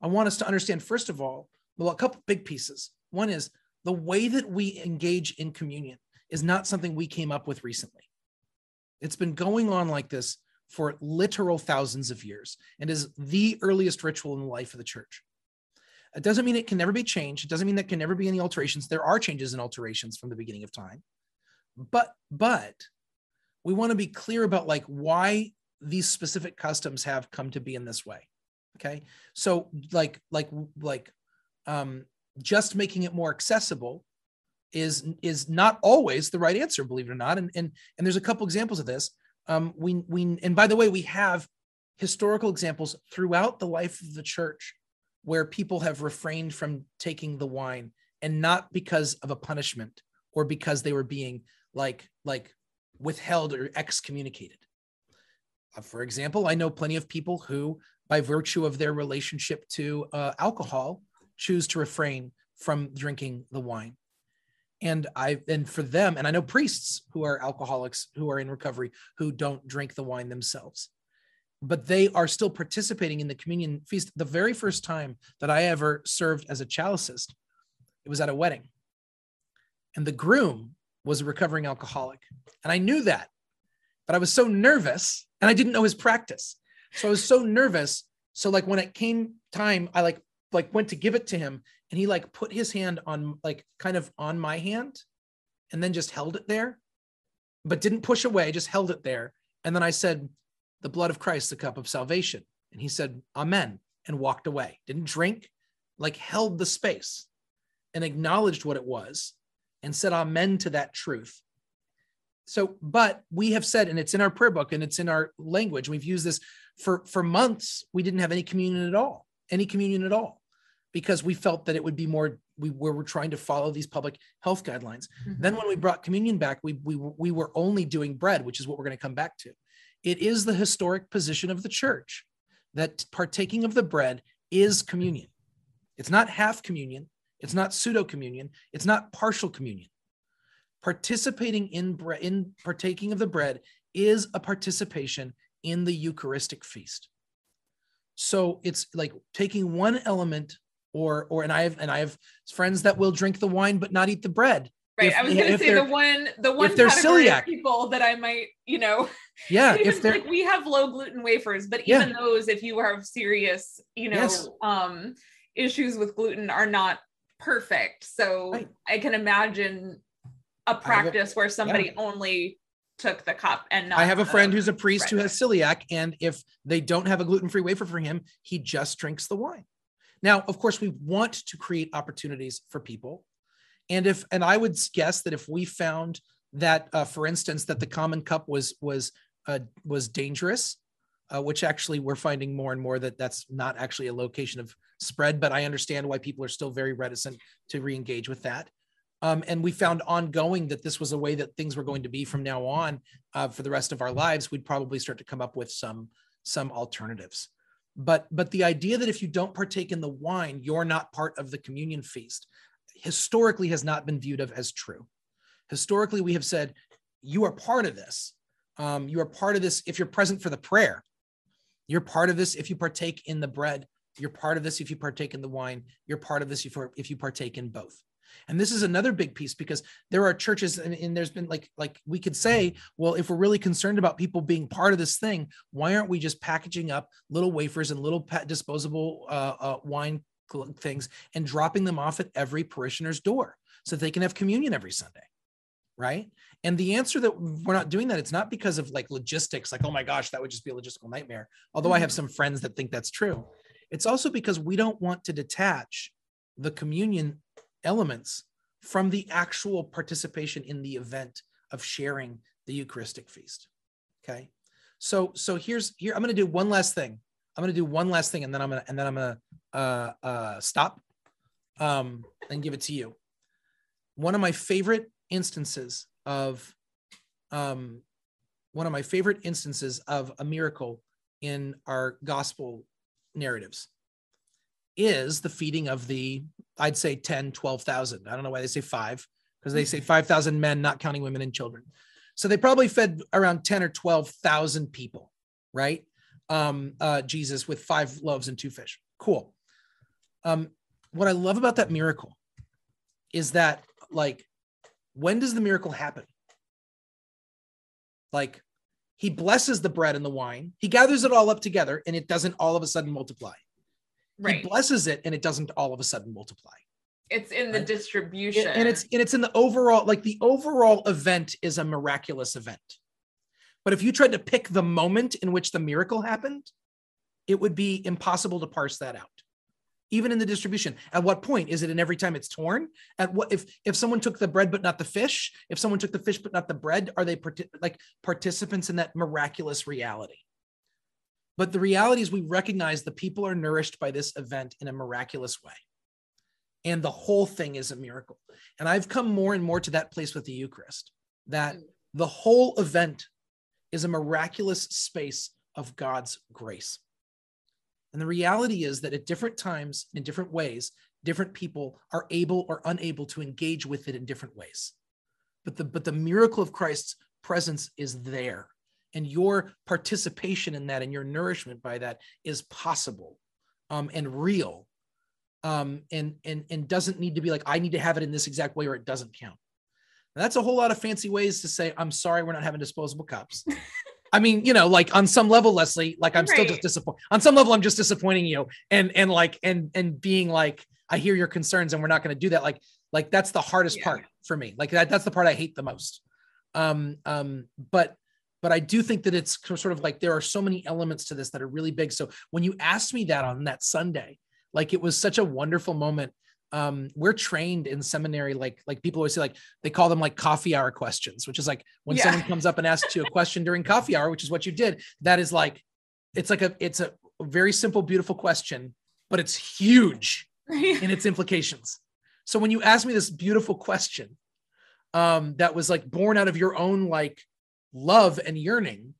I want us to understand, first of all, well, a couple big pieces. One is the way that we engage in communion is not something we came up with recently. It's been going on like this for literal thousands of years and is the earliest ritual in the life of the church. It doesn't mean it can never be changed. It doesn't mean there can never be any alterations. There are changes and alterations from the beginning of time. But but we want to be clear about like why these specific customs have come to be in this way okay? So like like like um just making it more accessible is is not always the right answer believe it or not and and and there's a couple examples of this. Um we we and by the way we have historical examples throughout the life of the church where people have refrained from taking the wine and not because of a punishment or because they were being like like withheld or excommunicated. Uh, for example, I know plenty of people who, by virtue of their relationship to uh, alcohol, choose to refrain from drinking the wine. And I and for them, and I know priests who are alcoholics who are in recovery who don't drink the wine themselves, but they are still participating in the communion feast. The very first time that I ever served as a chalicist, it was at a wedding, and the groom was a recovering alcoholic. And I knew that, but I was so nervous and I didn't know his practice. So I was so nervous. So like when it came time, I like like went to give it to him and he like put his hand on like kind of on my hand and then just held it there, but didn't push away, just held it there. And then I said, the blood of Christ, the cup of salvation. And he said, Amen, and walked away. Didn't drink, like held the space and acknowledged what it was and said amen to that truth. So, but we have said, and it's in our prayer book and it's in our language, we've used this for, for months. We didn't have any communion at all, any communion at all, because we felt that it would be more, we were, trying to follow these public health guidelines. Mm-hmm. Then when we brought communion back, we, we, we were only doing bread, which is what we're going to come back to. it is the historic position of the church that partaking of the bread is communion. It's not half communion, it's not pseudo communion, it's not partial communion. Participating in, bre- in partaking of the bread is a participation in the Eucharistic feast. So it's like taking one element or or and I have and I have friends that will drink the wine but not eat the bread. Right. If- I was going to say the one, the one they're category of celiac. people that I might, you know, Yeah, if they're like we have low gluten wafers, but Yeah. even those, if you have serious, you know, Yes. um, issues with gluten, are not perfect. So Right. I can imagine a practice where somebody only took the cup and not. I have a friend who's a priest who has celiac, and if they don't have a gluten-free wafer for him, he just drinks the wine. Now, of course, we want to create opportunities for people, and if and I would guess that if we found that, uh, for instance, that the common cup was was uh, was dangerous, uh, which actually we're finding more and more that that's not actually a location of spread, but I understand why people are still very reticent to re-engage with that. Um, and we found ongoing that this was a way that things were going to be from now on uh, for the rest of our lives, we'd probably start to come up with some some alternatives. But but the idea that if you don't partake in the wine, you're not part of the communion feast, historically has not been viewed of as true. Historically, we have said you are part of this. Um, you are part of this if you're present for the prayer. You're part of this if you partake in the bread. You're part of this if you partake in the wine. You're part of this if you partake in both. And this is another big piece because there are churches and, and there's been like like we could say well if we're really concerned about people being part of this thing why aren't we just packaging up little wafers and little disposable uh, uh, wine things and dropping them off at every parishioner's door so they can have communion every sunday right and the answer that we're not doing that it's not because of like logistics like oh my gosh that would just be a logistical nightmare although i have some friends that think that's true it's also because we don't want to detach the communion elements from the actual participation in the event of sharing the Eucharistic feast. Okay. So so here's here I'm going to do one last thing. I'm going to do one last thing and then I'm going to and then I'm going to uh uh stop um and give it to you. One of my favorite instances of um one of my favorite instances of a miracle in our gospel narratives is the feeding of the I'd say 10, 12,000. I don't know why they say five, because they say 5,000 men, not counting women and children. So they probably fed around 10 or 12,000 people, right? Um, uh, Jesus with five loaves and two fish. Cool. Um, what I love about that miracle is that, like, when does the miracle happen? Like, he blesses the bread and the wine, he gathers it all up together, and it doesn't all of a sudden multiply. right. He blesses it, and it doesn't all of a sudden multiply. it's in the right? distribution. and it's and it's in the overall like the overall event is a miraculous event but if you tried to pick the moment in which the miracle happened it would be impossible to parse that out even in the distribution. At what point? Is it in every time it's torn? At what if if someone took the bread but not the fish if someone took the fish but not the bread are they like participants in that miraculous reality? But the reality is we recognize the people are nourished by this event in a miraculous way. And the whole thing is a miracle. And I've come more and more to that place with the Eucharist that mm. the whole event is a miraculous space of God's grace. And the reality is that at different times, in different ways, different people are able or unable to engage with it in different ways. But the but the miracle of Christ's presence is there. And your participation in that and your nourishment by that is possible um, and real um, and and and doesn't need to be like I need to have it in this exact way or it doesn't count. Now, that's a whole lot of fancy ways to say I'm sorry we're not having disposable cups. I mean, you know, like on some level, Leslie, like I'm still just Right. disappointed. On some level, I'm just disappointing you, and and like and and being like I hear your concerns, and we're not going to do that. Like like that's the hardest Yeah. part for me. Like that that's the part I hate the most. Um um, but but I do think that it's sort of like there are so many elements to this that are really big. So when you asked me that on that Sunday, like it was such a wonderful moment um we're trained in seminary like like people always say like they call them like coffee hour questions which is like when Yeah. someone comes up and asks you a question during coffee hour which is what you did that is like it's like a it's a very simple beautiful question but it's huge in its implications so when you ask me this beautiful question um that was like born out of your own like love and yearning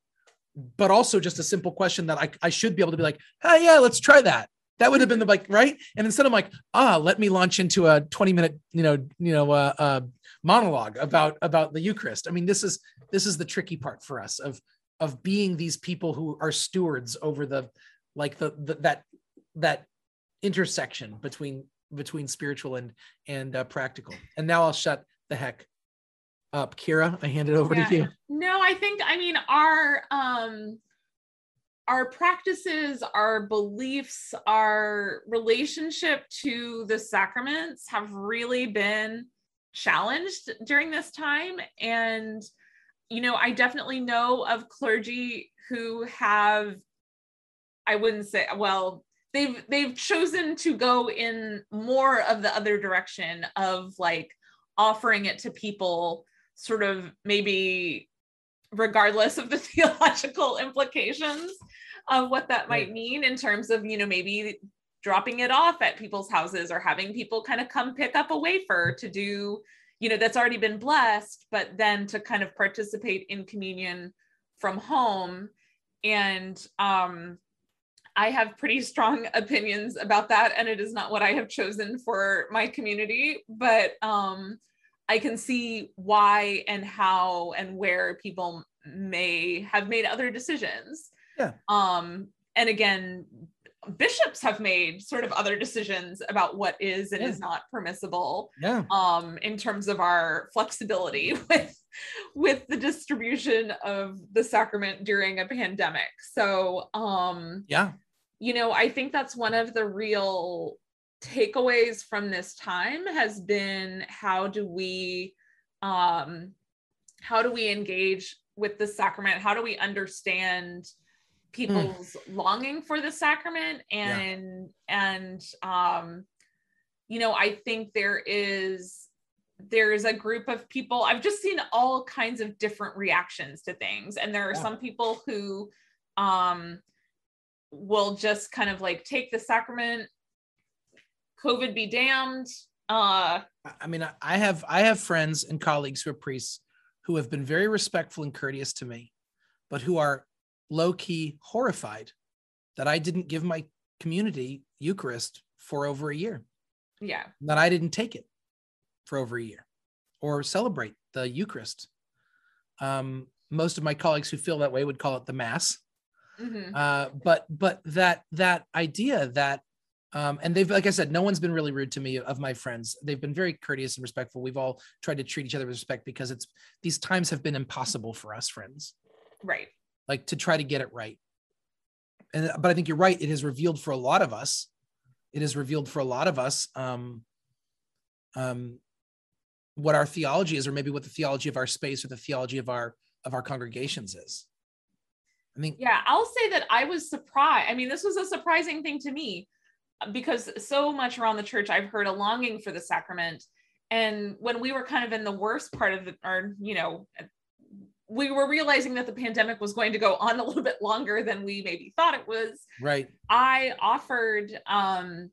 but also just a simple question that I, I should be able to be like, hey, yeah, let's try that. That would have been the like right. And instead I'm like, ah, let me launch into a 20 minute, you know, you know, uh, uh, monologue about about the Eucharist. I mean, this is this is the tricky part for us of of being these people who are stewards over the like the, the that that intersection between between spiritual and and uh, practical. And now I'll shut the heck up. Kira, I hand it over yeah. to you. No, I think I mean our um our practices, our beliefs, our relationship to the sacraments have really been challenged during this time. And, you know, I definitely know of clergy who have, I wouldn't say, well, they've they've chosen to go in more of the other direction of like offering it to people sort of maybe regardless of the theological implications of what that might mean in terms of, you know, maybe dropping it off at people's houses or having people kind of come pick up a wafer to do, you know, that's already been blessed, but then to kind of participate in communion from home. And um, I have pretty strong opinions about that, and it is not what I have chosen for my community, but um, I can see why and how and where people may have made other decisions. Yeah. Um, and again, bishops have made sort of other decisions about what is and yeah. is not permissible. Yeah. Um, in terms of our flexibility with with the distribution of the sacrament during a pandemic. So um yeah, you know, I think that's one of the real takeaways from this time has been how do we um how do we engage with the sacrament how do we understand people's mm. longing for the sacrament and yeah. and um you know i think there is there's a group of people i've just seen all kinds of different reactions to things and there are yeah. some people who um will just kind of like take the sacrament COVID be damned. Uh, I mean, I have I have friends and colleagues who are priests who have been very respectful and courteous to me, but who are low key horrified that I didn't give my community Eucharist for over a year. Yeah. That I didn't take it for over a year or celebrate the Eucharist. Um, most of my colleagues who feel that way would call it the Mass. Mm-hmm. Uh, but but that that idea that um, and they've like i said no one's been really rude to me of my friends. They've been very courteous and respectful. We've all tried to treat each other with respect because it's these times have been impossible for us friends. Right. Like to try to get it right. And but i think you're right. It has revealed for a lot of us. It has revealed for a lot of us um um what our theology is or maybe what the theology of our space or the theology of our of our congregations is. I mean yeah i'll say that i was surprised i mean this was a surprising thing to me because so much around the church I've heard a longing for the sacrament. And when we were kind of in the worst part of the, or, you know, we were realizing that the pandemic was going to go on a little bit longer than we maybe thought it was. Right. I offered, um,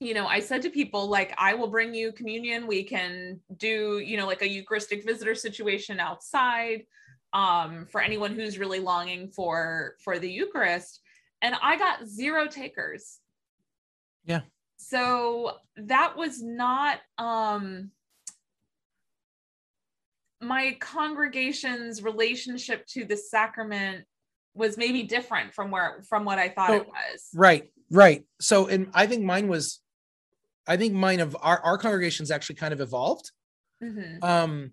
you know, I said to people, like, I will bring you communion. We can do, you know, like a Eucharistic visitor situation outside um, for anyone who's really longing for for the Eucharist. And I got zero takers. Yeah. So that was not um my congregation's relationship to the sacrament was maybe different from where from what I thought so, it was. Right, right. So and I think mine was I think mine of our, our congregations actually kind of evolved. Mm-hmm. Um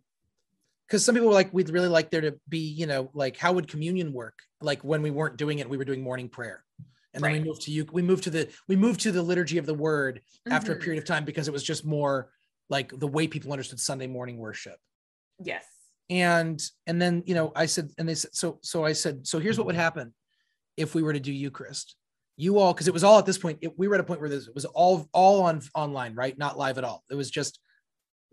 because some people were like, we'd really like there to be, you know, like how would communion work? Like when we weren't doing it, we were doing morning prayer and then right. we moved to you we moved to the we moved to the liturgy of the word mm-hmm. after a mm-hmm. period of time because it was just more like the way people understood sunday morning worship yes and and then you know i said and they said so so i said so here's what would happen if we were to do eucharist you all because it was all at this point it, we were at a point where this was all all on online right not live at all it was just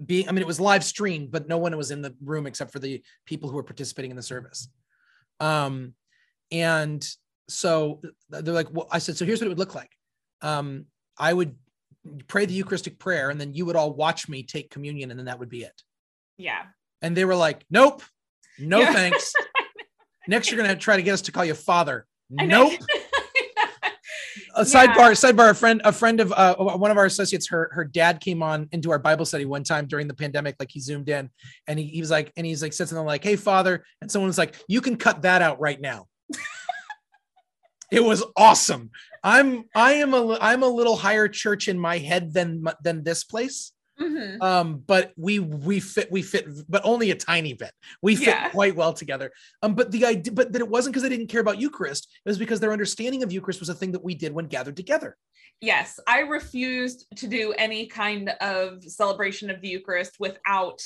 being i mean it was live streamed but no one was in the room except for the people who were participating in the service um and so they're like, well, I said, so here's what it would look like. Um, I would pray the Eucharistic prayer, and then you would all watch me take communion, and then that would be it. Yeah. And they were like, nope, no yeah. thanks. Next, you're gonna try to get us to call you father. Nope. a sidebar sidebar a friend a friend of uh, one of our associates her her dad came on into our bible study one time during the pandemic like he zoomed in and he, he was like and he's like said something like hey father and someone was like you can cut that out right now it was awesome. I'm i am a i'm a little higher church in my head than than this place. Mhm. um but we we fit we fit but only a tiny bit. We fit Yeah. quite well together. Um but the idea but that it wasn't because they didn't care about eucharist. It was because their understanding of eucharist was a thing that we did when gathered together. Yes, I refused to do any kind of celebration of the Eucharist without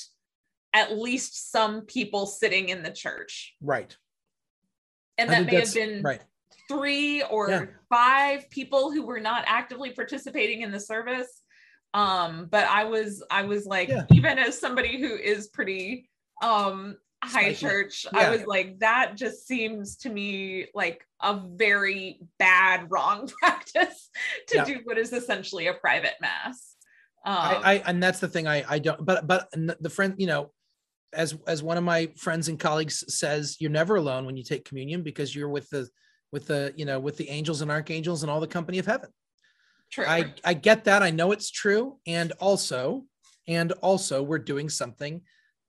at least some people sitting in the church. right. And I that may have been right three or Yeah. five people who were not actively participating in the service. Um, but I was I was like, Yeah. even as somebody who is pretty um high church, Yeah. I was like, that just seems to me like a very bad wrong practice to do what is essentially a private mass. Um, I, I and that's the thing I I don't but but the friend you know as as one of my friends and colleagues says you're never alone when you take communion because you're with the with the you know with the angels and archangels and all the company of heaven true. I I get that I know it's true and also and also we're doing something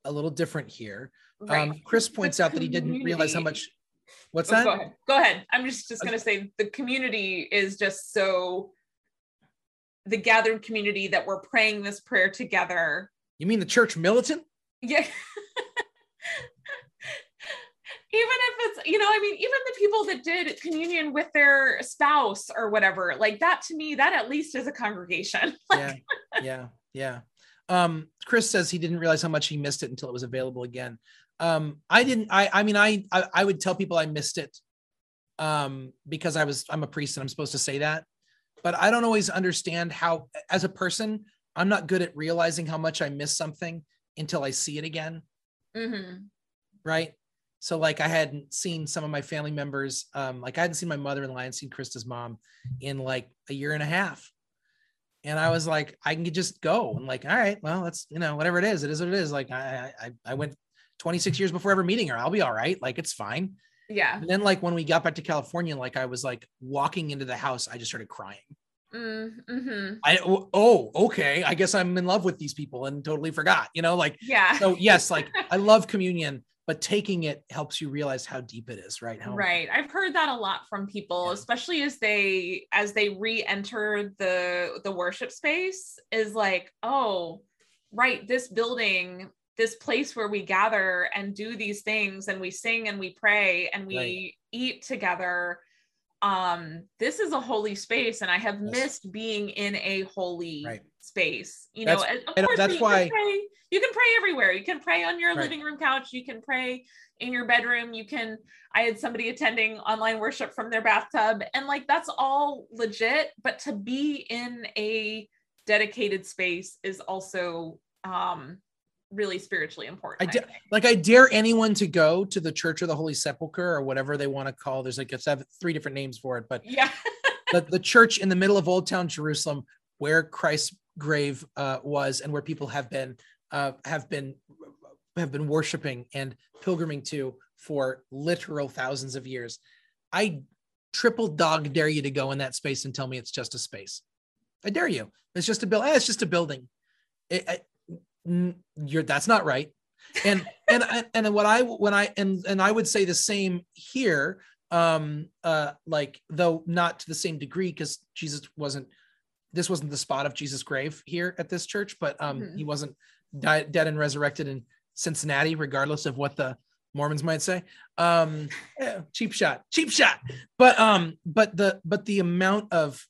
a little different here Right. um Chris The points out that he didn't realize how much what's Oh, that Go ahead. Go ahead. I'm just just Okay. gonna say the community is just so the gathered community that we're praying this prayer together. you mean the church militant Yeah. even if it's you know i mean even the people that did communion with their spouse or whatever like that to me that at least is a congregation. Yeah yeah yeah. Um chris says he didn't realize how much he missed it until it was available again. Um i didn't i i mean i i, I would tell people i missed it um because i was i'm a priest and i'm supposed to say that. But i don't always understand how as a person i'm not good at realizing how much i miss something until i see it again. Mhm. right so like i hadn't seen some of my family members um like i hadn't seen my mother-in-law hadn't seen krista's mom in like a year and a half. And i was like i can just go. And like all right well that's you know whatever it is it is what it is. Like i i i went 26 years before ever meeting her. I'll be all right. Like it's fine. Yeah. And then like when we got back to california like i was like walking into the house i just started crying. Mm-hmm. i oh okay. I guess i'm in love with these people and totally forgot you know like yeah. so yes like i love communion but taking it helps you realize how deep it is right how right i've heard that a lot from people Yeah. especially as they as they re-enter the the worship space is like oh right this building this place where we gather and do these things and we sing and we pray and we Right. eat together um this is a holy space and i have Yes. missed being in a holy Right. Space you know That's- and of course that's you why- can pray, you can pray everywhere you can pray on your Right. living room couch you can pray in your bedroom you can i had somebody attending online worship from their bathtub and like that's all legit but to be in a dedicated space is also um really spiritually important I di- like I dare anyone to go to the Church of the Holy Sepulchre or whatever they want to call. There's like it's have three different names for it, but yeah the, the church in the middle of Old Town Jerusalem, where Christ's grave uh, was, and where people have been uh, have been have been worshiping and pilgriming to for literal thousands of years. I triple dog dare you to go in that space and tell me it's just a space. I dare you. It's just a build. it's just a building. It, I- you're that's not right. And and and and what I when I and and I would say the same here. Um, uh, like though not to the same degree because Jesus wasn't. This wasn't the spot of Jesus' grave here at this church, but um, Mhm. he wasn't died, dead and resurrected in Cincinnati, regardless of what the Mormons might say. Um, yeah, cheap shot, cheap shot. But um, but the but the amount of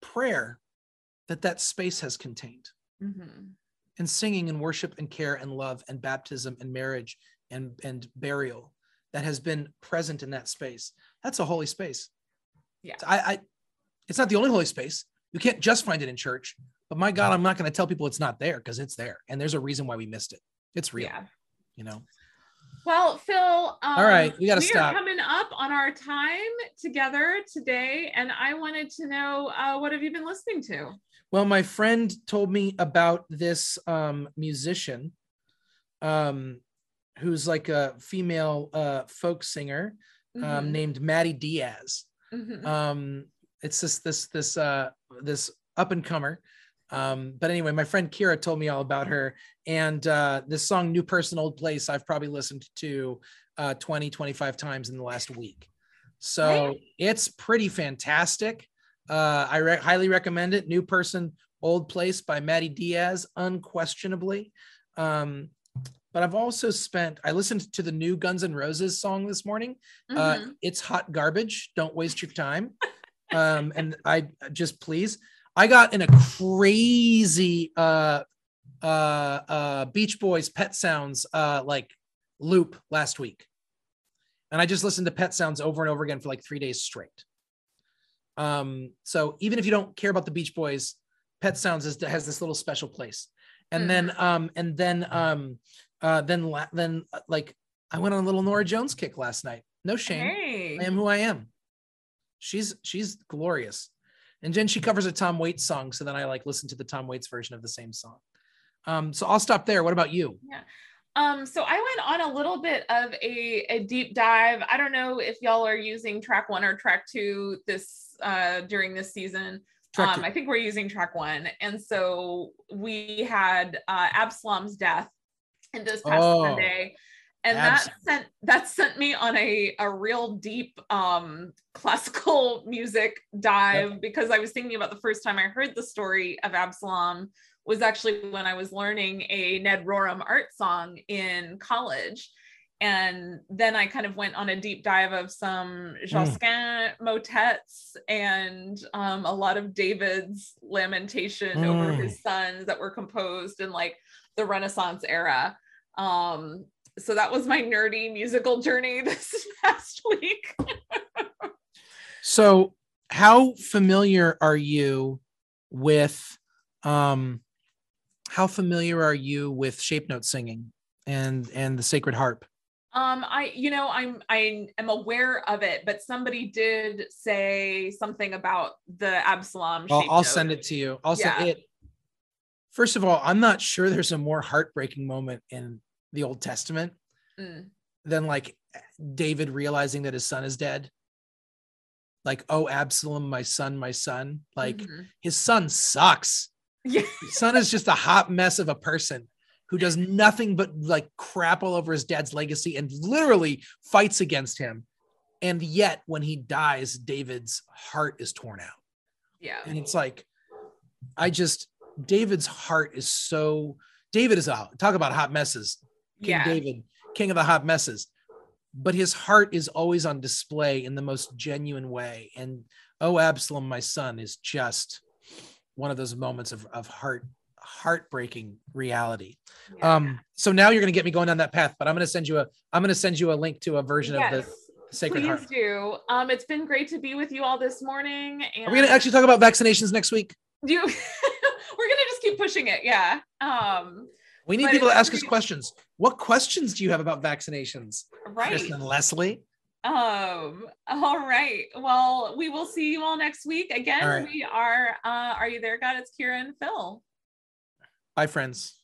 prayer that that space has contained, Mhm. and singing and worship and care and love and baptism and marriage and and burial that has been present in that space. That's a holy space. Yeah. I, I it's not the only holy space. You can't just find it in church. But my God, I'm not going to tell people it's not there because it's there, and there's a reason why we missed it. It's real, yeah you know. Well, Phil, um, All right, we gotta we stop. are coming up on our time together today, and I wanted to know uh, what have you been listening to? Well, my friend told me about this um, musician um, who's like a female uh, folk singer um, Mhm. named Maddie Diaz. Mhm. It's this this this uh, this up and comer. Um, but anyway, my friend Kira told me all about her and uh, this song "New Person, Old Place." I've probably listened to uh, 20, 25 times in the last week. So Right. it's pretty fantastic. Uh, I re- highly recommend it. New Person, Old Place by Maddie Diaz, unquestionably. Um, but I've also spent, I listened to the new Guns N' Roses song this morning. Uh, Mhm. it's hot garbage. Don't waste your time. um, and I just please, I got in a crazy uh, uh, uh, Beach Boys Pet Sounds uh, like loop last week. And I just listened to Pet Sounds over and over again for like three days straight. Um, so even if you don't care about the Beach Boys, Pet Sounds is, has this little special place. And then, um, and then, um, uh, then, la- then, uh, like, I went on a little Norah Jones kick last night. No shame. Hey. I am who I am. She's she's glorious. And then she covers a Tom Waits song. So then I like listen to the Tom Waits version of the same song. Um, so I'll stop there. What about you? Yeah. Um, so I went on a little bit of a, a deep dive. I don't know if y'all are using track one or track two this uh during this season. Um. I think we're using track one. And so we had uh Absalom's death in this past Oh, Sunday. And Abs- that sent that sent me on a, a real deep um classical music dive because I was thinking about the first time I heard the story of Absalom was actually when I was learning a Ned Rorem art song in college. And then I kind of went on a deep dive of some Josquin motets and um, a lot of David's lamentation over Mm. his sons that were composed in like the Renaissance era. Um, so that was my nerdy musical journey this past week. So how familiar are you with um how familiar are you with shape note singing and and the sacred harp? Um, I, you know, I'm, I am aware of it, but somebody did say something about the Absalom. I'll, I'll note. send it to you. I'll send Yeah. it. First of all, I'm not sure there's a more heartbreaking moment in the Old Testament Mm. than like David realizing that his son is dead. Like, oh, Absalom, my son, my son. Like, Mhm. his son sucks. yeah, His son is just a hot mess of a person who does nothing but like crap all over his dad's legacy and literally fights against him. And yet, when he dies, David's heart is torn out. yeah, And it's like, I just, David's heart is so, David is a, talk about hot messes. King yeah, David, king of the hot messes. But his heart is always on display in the most genuine way. And oh, Absalom, my son, is just one of those moments of, of heart heartbreaking reality. yeah. Um, so now you're gonna get me going down that path, but I'm gonna send you a I'm gonna send you a link to a version of Yes, the Sacred please Heart. do. Um, it's been great to be with you all this morning. And Are we gonna actually talk about vaccinations next week? do? we're gonna just keep pushing it. Yeah. Um, We need people to ask us questions. What questions do you have about vaccinations? Right. Kristen Leslie. Um, all right. Well, we will see you all next week. Again, right. we are uh are you there, God? It's Kira and Phil. Bye, friends.